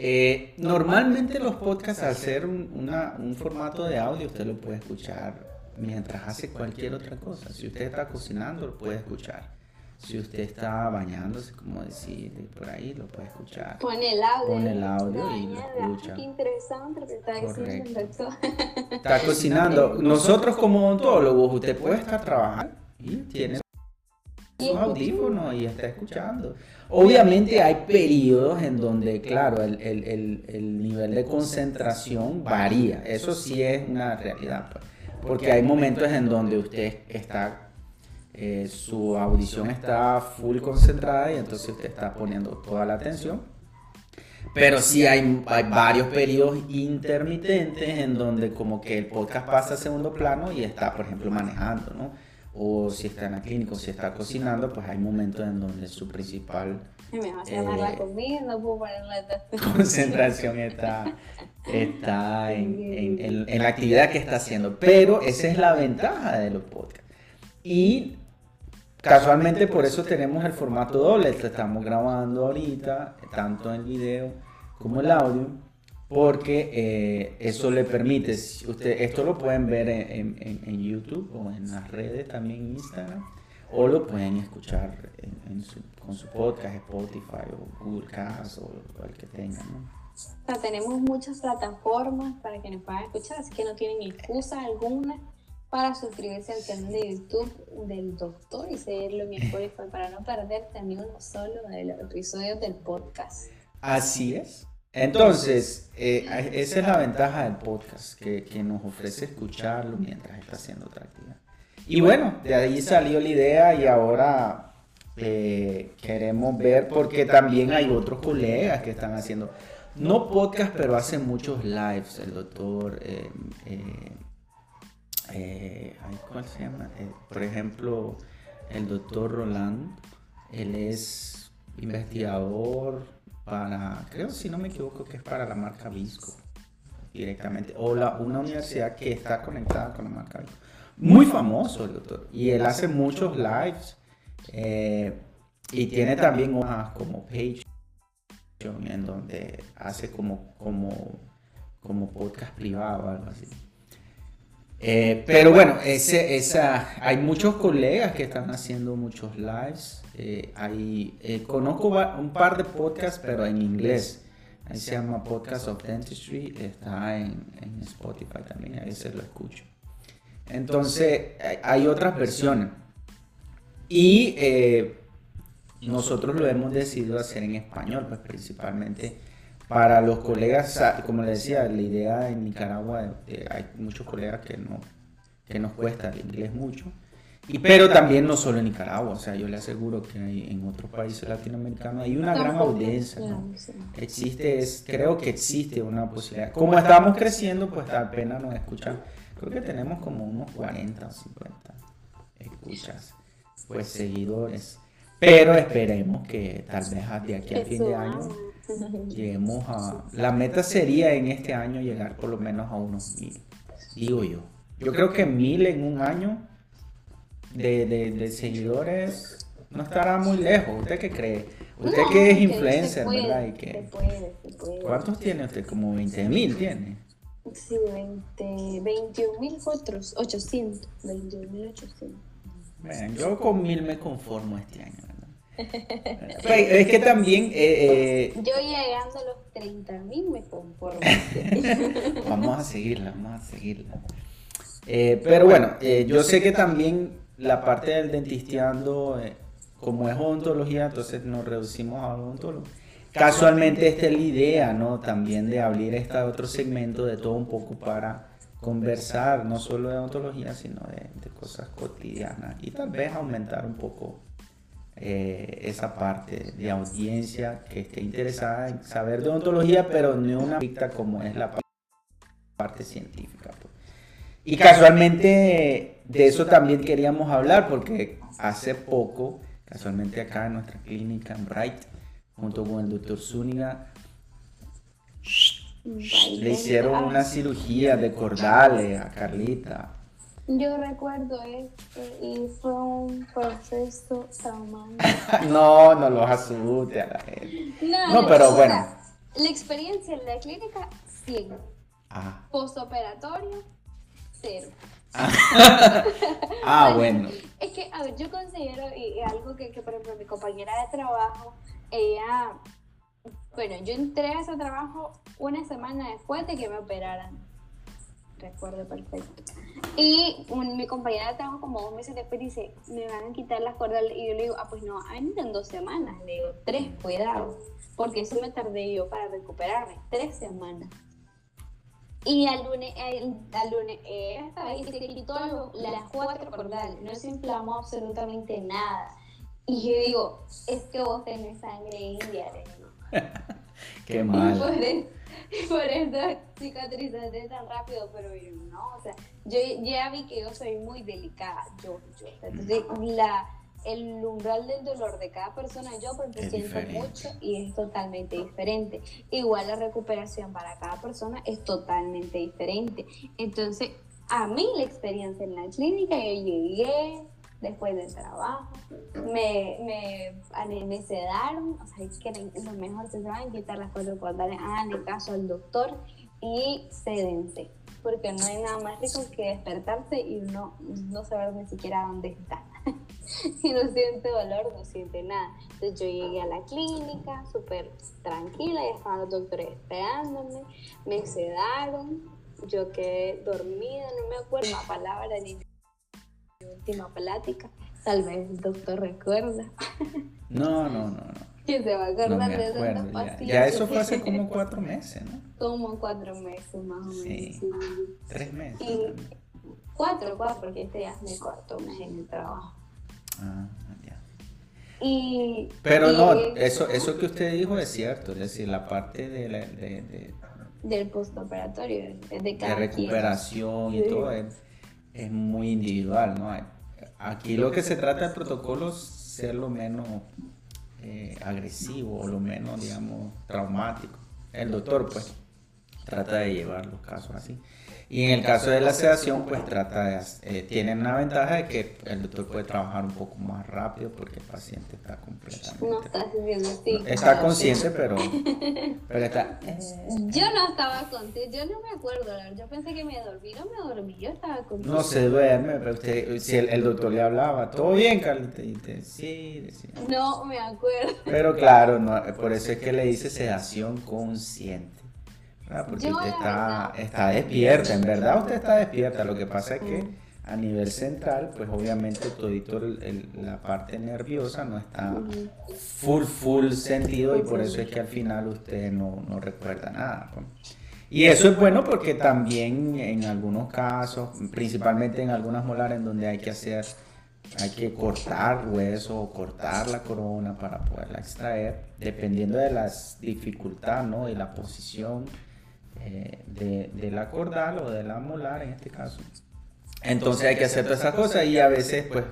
Eh, normalmente los podcasts, al ser un, un formato de audio, usted lo puede escuchar mientras hace cualquier otra cosa. Si usted está cocinando, lo puede escuchar. Si usted está bañándose, como decir, por ahí lo puede escuchar. Pone el audio. Pone el audio y lo escucha. Qué interesante lo que está diciendo el doctor. Está cocinando. Nosotros como odontólogos, usted puede estar trabajando y tiene sus audífonos y está escuchando. Obviamente hay periodos en donde, claro, el, el, el, nivel de concentración varía. Eso sí es una realidad. Pues. Porque hay momentos en donde usted está eh, su audición está full concentrada y entonces usted está poniendo toda la atención. Pero sí hay, hay, varios periodos intermitentes en donde como que el podcast pasa a segundo plano y está, por ejemplo, manejando, ¿no? O si está en la clínica o si está cocinando, pues hay momentos en donde su principal la comida, no puedo concentración está, está en, en, en la actividad que está haciendo. Pero esa es la ventaja de los podcasts. Y Casualmente por eso tenemos el formato doble, estamos grabando ahorita, tanto el video como el audio, porque eh, eso le permite, usted, esto lo pueden ver en, YouTube o en las redes también en Instagram, o lo pueden escuchar con su podcast, Spotify o Google Cast o cual que tengan. O sea, tenemos muchas plataformas para que nos puedan escuchar, así que no tienen excusa alguna para suscribirse al canal de YouTube del doctor y seguirlo en mi Spotify para no perderte ni uno solo de los episodios del podcast. Así es. Entonces, eh, esa es la ventaja del podcast, que, que, nos ofrece escucharlo mientras está haciendo otra actividad. Y bueno, de ahí salió la idea y ahora eh, queremos ver, porque también hay otros colegas que están haciendo, no podcast, pero hacen muchos lives, el doctor... Eh, eh, ¿cuál se llama? Eh, por ejemplo, el doctor Roland, él es investigador para, creo si no me equivoco que es para la marca Visco directamente, o la, una universidad que está conectada con la marca Visco. Muy famoso el doctor, y él hace muchos lives, eh, y tiene también hojas como Page, en donde hace como, como, como podcast privado o algo así. Eh, pero bueno, ese, esa, hay muchos colegas que están haciendo muchos lives. Eh, hay, eh, conozco un par de podcasts, pero en inglés. Ahí se llama Podcast of Dentistry. Está en, en Spotify también. A veces lo escucho. Entonces, hay otras versiones. Y nosotros lo hemos decidido hacer en español, pues principalmente para los colegas, como les decía, la idea en Nicaragua, eh, hay muchos colegas que, no, que nos cuesta el inglés mucho. Y, pero también no solo en Nicaragua, o sea, yo le aseguro que en otros países latinoamericanos hay una gran audiencia, Existe, es, creo que existe una posibilidad. Como estamos creciendo, pues apenas nos escuchan. Creo que tenemos como unos 40 o 50 escuchas, pues seguidores. Pero esperemos que tal vez de aquí a fin de año lleguemos a... La meta sería en este año llegar por lo menos a unos mil, digo yo. Yo creo que mil en un año de, de, seguidores no estará muy lejos. ¿Usted qué cree? Usted que es influencer, ¿verdad? ¿Y que, ¿Cuántos tiene usted? Como 20 mil tiene. Sí, 20, 21 mil otros, 800, 21 mil 800. Bueno, yo con mil me conformo este año. Es que también... Eh, eh, Yo llegando a los 30 mil me conformo. vamos a seguirla, vamos a seguirla. Eh, pero bueno, yo sé que también la parte del dentisteando, como es odontología, entonces nos reducimos a odontólogo. Casualmente esta es la idea, ¿no? También de abrir este otro segmento de todo un poco para conversar, no solo de odontología, sino de, de cosas cotidianas y tal vez aumentar un poco eh, esa parte de audiencia que esté interesada en saber de odontología, pero no una picta como es la parte parte científica. Pues. Y casualmente de eso también queríamos hablar porque hace poco, casualmente acá en nuestra clínica en Bright, junto con el doctor Zúñiga, le hicieron una cirugía de cordales a Carlita. Yo recuerdo esto y fue un proceso traumante. no, no los asuste a la gente. No, pero bueno. La experiencia en la clínica, 100. Ah. Postoperatorio, cero. Ah, ah bueno. Es que, a ver, yo considero, y, algo que, que, por ejemplo, mi compañera de trabajo, ella, bueno, yo entré a ese trabajo una semana después de que me operaran recuerdo perfecto. Y mi compañera de trabajo como dos meses después dice, me van a quitar las cuerdas y yo le digo, ah, pues no, a mí en dos semanas, le digo, tres, cuidado, porque eso me tardé yo para recuperarme, tres semanas. Y al lunes, al lunes esta vez se quitó las cuatro cordales, no se inflamó absolutamente nada. Y yo digo, es que vos tenés sangre india, digo. Qué mal. por eso cicatrizaste tan rápido, pero yo no, o sea, yo ya vi que yo soy muy delicada, yo, yo, entonces la, el umbral del dolor de cada persona yo porque siento mucho y es totalmente diferente. Igual la recuperación para cada persona es totalmente diferente. Entonces, a mí la experiencia en la clínica, yo llegué, después del trabajo. Me, me, me sedaron, o sea, que lo mejor se van a quitar las cuatro cordales, hagan caso al doctor y sédense, porque no hay nada más rico que despertarse y uno no saber ni siquiera dónde está. si no siente dolor, no siente nada. Entonces yo llegué a la clínica súper tranquila, y estaban los doctores esperándome, me sedaron, yo quedé dormida, no me acuerdo la palabra ni última plática. Tal vez el doctor recuerda. No, no, no, no. ¿Quién se va a acordar de esas pastillas? Ya, eso fue hace como cuatro meses, ¿no? Como cuatro meses más o menos. Sí. Tres meses. cuatro, cuatro, porque este ya es mi cuarto mes en el trabajo. Ah, ya. Y, Pero no, eso, eso que usted dijo es cierto, es decir, la parte de, la, de, de del postoperatorio, de, cada de recuperación y todo, es, es muy individual, ¿no? Aquí lo que se trata del protocolo es ser lo menos eh, agresivo o lo menos, digamos, traumático. El doctor, pues, trata de llevar los casos así. Y en el caso de la sedación, pues trata de, eh, tiene una ventaja de que el doctor puede trabajar un poco más rápido porque el paciente está completamente... No está haciendo así. Está consciente, pero, pero está... Eh, yo no estaba consciente, yo no me acuerdo, yo pensé que me dormí, no me dormí, yo estaba consciente. No se duerme, pero usted, si el, doctor le hablaba, ¿todo bien, Carlita? Y sí, decía. No me acuerdo. Pero claro, no, por eso es que le dice sedación consciente. Ah, porque usted está, está despierta, en verdad usted está despierta. Lo que pasa es que a nivel central, pues obviamente todito la parte nerviosa no está full, full sentido y por eso es que al final usted no, no recuerda nada. Pues. Y eso es bueno porque también en algunos casos, principalmente en algunas molares en donde hay que hacer, hay que cortar hueso o cortar la corona para poderla extraer, dependiendo de las dificultades ¿no? y la posición eh, de, la cordal o de la molar en este caso. Entonces hay que hacer todas esas cosas y a veces, pues,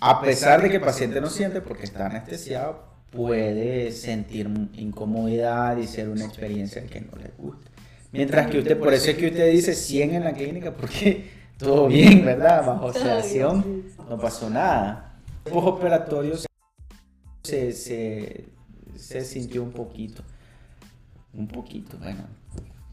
a pesar de que el paciente no siente porque está anestesiado, puede sentir incomodidad y ser una experiencia que no le gusta. Mientras que usted, por eso es que usted dice 100 en la clínica, porque todo bien, ¿verdad? Bajo sedación no pasó nada. Postoperatorio se, se, se sintió un poquito, un poquito, bueno,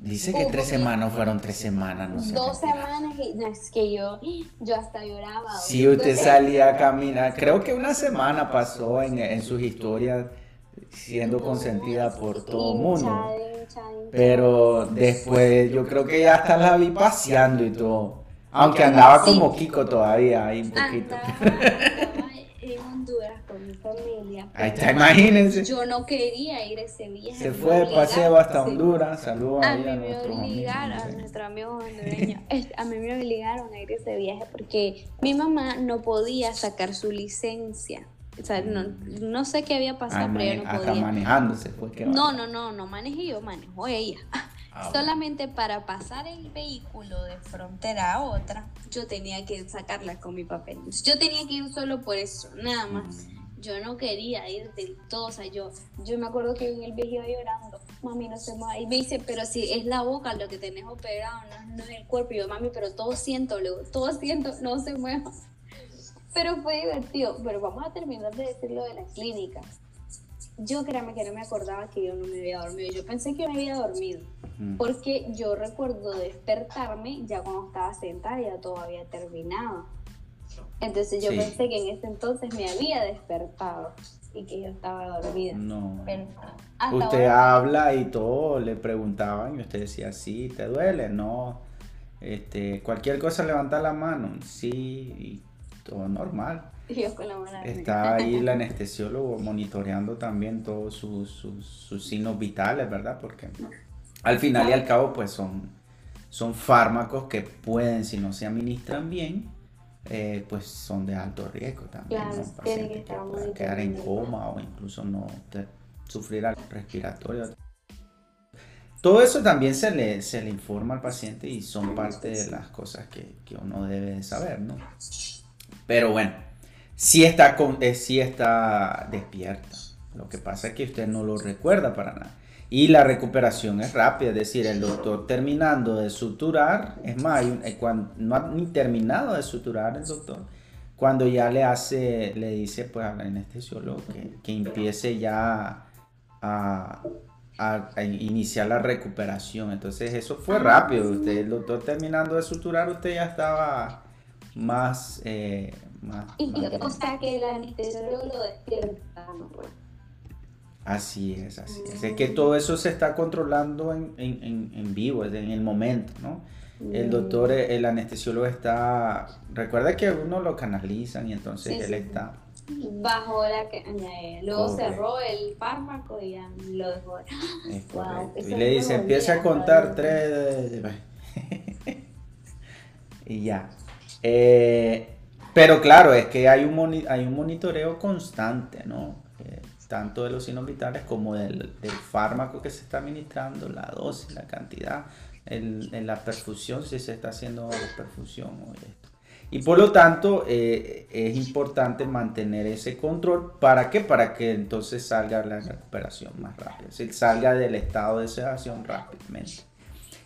Dice que tres semanas fueron tres semanas, no sé. Dos semanas y no, es que yo, yo hasta lloraba. Sí, usted salía a caminar. Creo que una semana pasó en, en sus historias siendo consentida por todo el mundo. Pero después yo creo que ya hasta la vi paseando y todo. Aunque andaba como Kiko todavía ahí un poquito. Familia. Ahí está, imagínense. Yo no quería ir ese viaje. Se fue de paseo hasta Honduras. Saludos a, mí me obligaron, a nuestro amigo hondureño, a mí me obligaron a ir ese viaje porque mi mamá no podía sacar su licencia. O sea, no, no sé qué había pasado, pero ella no podía. Manejándose fue que No, no, no, no manejé yo, manejó ella. Ah, Solamente para pasar el vehículo de frontera a otra, yo tenía que sacarla con mi papel. Yo tenía que ir solo por eso, nada más. Mm. Yo no quería ir del todo, o sea, yo, yo me acuerdo que en el iba llorando, mami, no se mueve. Y me dice, pero si es la boca lo que tenés operado, no, es el cuerpo. Y yo, mami, pero todo siento, luego, todo siento, no se mueva. Pero fue divertido. Pero vamos a terminar de decir lo de la clínica yo créame que no me acordaba que yo no me había dormido. Yo pensé que me había dormido. Porque yo recuerdo despertarme ya cuando estaba sentada, ya todo había terminado. Entonces yo pensé que en ese entonces me había despertado y que yo estaba dormida. No. usted habla y todo, le preguntaban y usted decía, sí, ¿te duele? No. Este, cualquier cosa levanta la mano, sí, y todo normal. Está ahí el anestesiólogo monitoreando también todos sus, sus, signos vitales, ¿verdad? Porque al final y al cabo, pues son, son fármacos que pueden, si no se administran bien, eh, pues son de alto riesgo también. Claro, que, pueden quedar en coma o incluso no sufrir al respiratorio. Todo eso también se le, se le informa al paciente y son parte de las cosas que, que uno debe de saber, ¿no? Pero bueno, sí está, con, eh, está despierta. Lo que pasa es que usted no lo recuerda para nada. Y la recuperación es rápida, es decir, el doctor terminando de suturar, es más, eh, cuando, no ha ni terminado de suturar el doctor, cuando ya le hace, le dice pues al anestesiólogo que, que empiece ya a, a, iniciar la recuperación. Entonces eso fue rápido, usted, el doctor terminando de suturar, usted ya estaba más... Eh, o sea que el anestesiólogo lo despierta, pues. Así es, así es. Es que todo eso se está controlando en, en, en vivo, en el momento, ¿no? El mm. doctor, el anestesiólogo está... Recuerda que uno lo canalizan y entonces él está... Bajo la que... Luego cerró el fármaco y ya lo dejó. y le dice, empieza a contar tres... y ya. Eh, pero claro, es que hay un, hay un monitoreo constante, ¿no? Tanto de los signos vitales como del, fármaco que se está administrando, la dosis, la cantidad, en la perfusión, si se está haciendo perfusión o esto. Y por lo tanto, eh, es importante mantener ese control. ¿Para qué? Para que entonces salga la recuperación más rápida, si salga del estado de sedación rápidamente.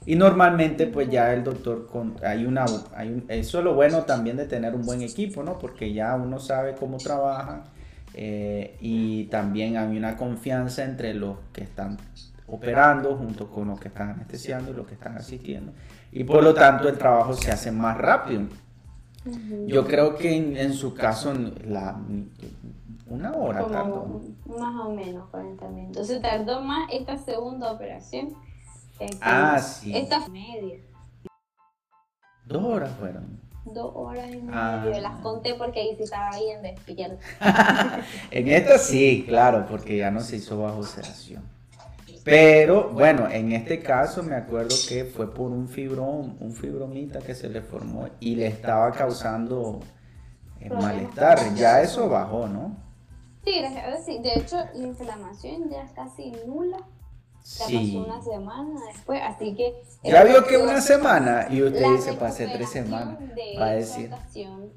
Y normalmente pues ya el doctor, con, hay una, hay eso es lo bueno también de tener un buen equipo, ¿no? Porque ya uno sabe cómo trabaja eh, y también hay una confianza entre los que están operando junto con los que están anestesiando y los que están asistiendo. Y por lo tanto el trabajo se hace más rápido. Yo creo que en, su caso la, una hora tardó. Más o menos 40 minutos. Entonces tardó más esta segunda operación ah, sí. Esta media. Dos horas fueron. Dos horas y media. Ah. Las conté porque ahí sí estaba bien despierta. en esta sí, claro, porque ya no se hizo bajo sedación. Pero bueno, en este caso me acuerdo que fue por un fibrón, un fibromita que se le formó y le estaba causando eh, malestar. Ya eso bajó, ¿no? Sí, sí. De hecho, la inflamación ya es casi nula Sí. una semana después, así que... Ya vio que una semana y usted dice, pasé tres semanas. Va a decir...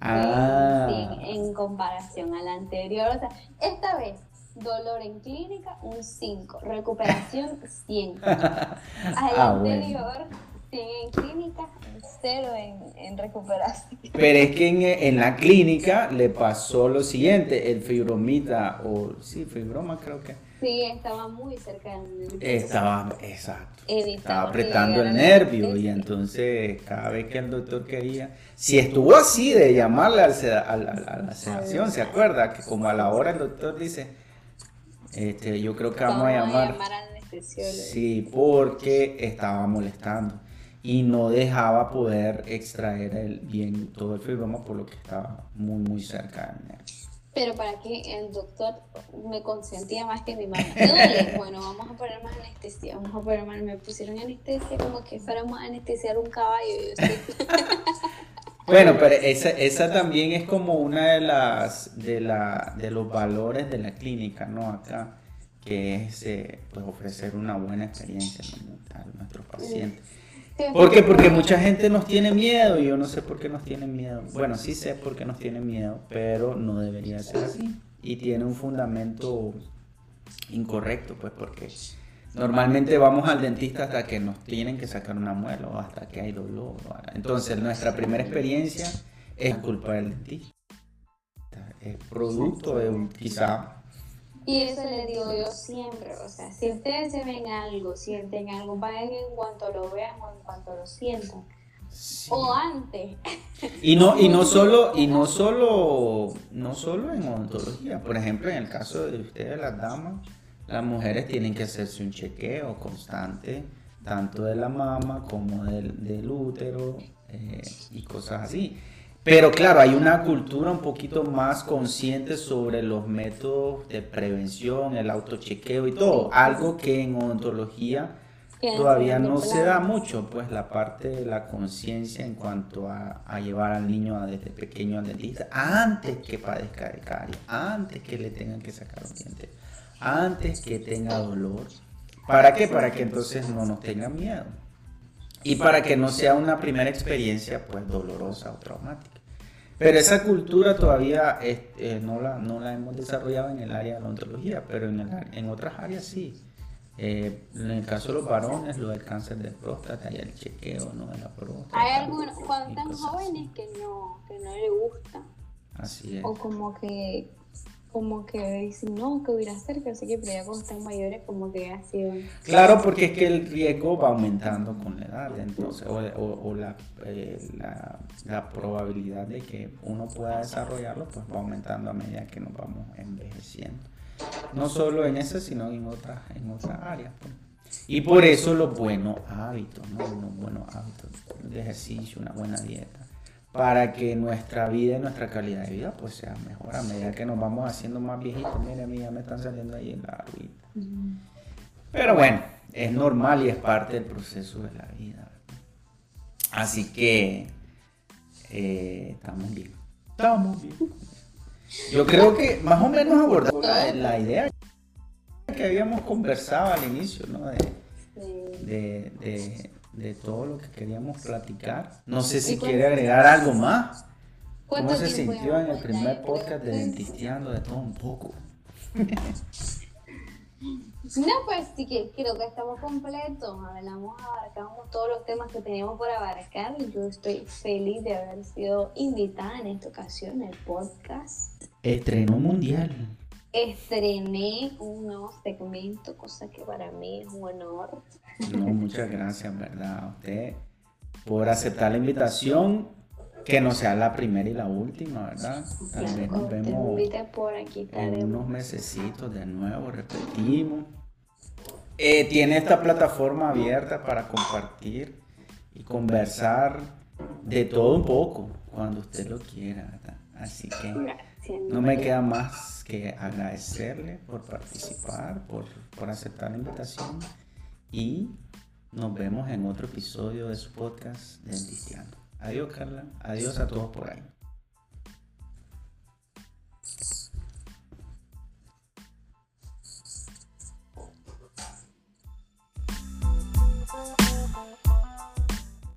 Ah. en comparación a la anterior, o sea, esta vez dolor en clínica un 5, recuperación 100. A ah, anterior 100 en clínica, 0 en, en, recuperación. Pero es que en, en, la clínica le pasó lo siguiente, el fibromita, o sí, fibroma creo que Sí, estaba muy cerca del nervio. Estaba, exacto. estaba apretando el nervio y entonces cada vez que el doctor quería, si estuvo así de llamarle al, a, la sedación, ¿se acuerda? Que como a la hora el doctor dice, este, yo creo que vamos, a llamar. Sí, porque estaba molestando y no dejaba poder extraer el, bien todo el fibroma por lo que estaba muy, muy cerca del nervio. Pero para que el doctor me consentía más que mi mamá. duele? Bueno, vamos a poner más anestesia. Vamos a poner más. Me pusieron anestesia como que fuéramos a anestesiar un caballo. bueno, pero esa, esa también es como una de las de, la, de los valores de la clínica, ¿no? Acá que es eh, pues, ofrecer una buena experiencia a nuestros pacientes. ¿Por qué? Porque mucha gente nos tiene miedo y yo no sé por qué nos tienen miedo. Bueno, sí sé por qué nos tienen miedo, pero no debería ser así. Y tiene un fundamento incorrecto, pues porque normalmente vamos al dentista hasta que nos tienen que sacar una muela o hasta que hay dolor. Entonces nuestra primera experiencia es culpa del dentista. Es producto de un quizá y eso le digo yo siempre, o sea, si ustedes se ven algo, sienten algo, vayan en cuanto lo vean o en cuanto lo sientan. O antes. Y no, y no solo, y no solo, no solo en odontología. Por ejemplo, en el caso de ustedes, las damas, las mujeres tienen que hacerse un chequeo constante, tanto de la mama como del, del útero eh, y cosas así. Pero claro, hay una cultura un poquito más consciente sobre los métodos de prevención, el autochequeo y todo, algo que en odontología todavía no se da mucho, pues la parte de la conciencia en cuanto a, llevar al niño desde pequeño al dentista, antes que padezca de caries, antes que le tengan que sacar un diente, antes que tenga dolor. ¿Para qué? Para que entonces no nos tengan miedo. Y para que no sea una primera experiencia pues dolorosa o traumática. Pero esa cultura todavía eh, no, la, no la hemos desarrollado en el área de la ontología, pero en, en otras áreas sí. Eh, en el caso de los varones, lo del cáncer de próstata, hay el chequeo ¿no? de la próstata. Hay algunos, cuando están jóvenes, que no, que no le gusta. Así es. O como que como que dicen, no, que hubiera cerca, así que pero ya cuando están mayores como que ha sido... Claro, porque es que el riesgo va aumentando con la edad, entonces, o, o, eh, la, la, probabilidad de que uno pueda desarrollarlo, pues va aumentando a medida que nos vamos envejeciendo. No solo en esa, sino en otras, en otras áreas. Pues. Y por eso los buenos hábitos, ¿no? Unos buenos hábitos de ejercicio, una buena dieta para que nuestra vida y nuestra calidad de vida pues sea mejor a medida que nos vamos haciendo más viejitos. Mire, a mí ya me están saliendo ahí en la arruita. Pero bueno, es normal y es parte del proceso de la vida. Así que eh, estamos bien. Estamos bien. Yo creo que más o menos abordamos la, idea que habíamos conversado al inicio, ¿no? de, de todo lo que queríamos platicar. No sé si quiere agregar algo más. ¿Cómo se sintió en el primer podcast de Dentisteando de todo un poco? No, pues sí que creo que estamos completos. Hablamos, abarcamos todos los temas que teníamos por abarcar. Y yo estoy feliz de haber sido invitada en esta ocasión el podcast. Estreno mundial. Estrené un nuevo segmento, cosa que para mí es un honor. No, muchas gracias, ¿verdad? A usted por aceptar la invitación. Que no sea la primera y la última, ¿verdad? Tal vez nos vemos por aquí, en unos mesecitos de nuevo, repetimos. Eh, tiene esta plataforma abierta para compartir y conversar de todo un poco cuando usted lo quiera, ¿verdad? Así que no me queda más que agradecerle por participar, por, por aceptar la invitación y nos vemos en otro episodio de su podcast Dentisteando. Adiós Carla, adiós a todos por ahí.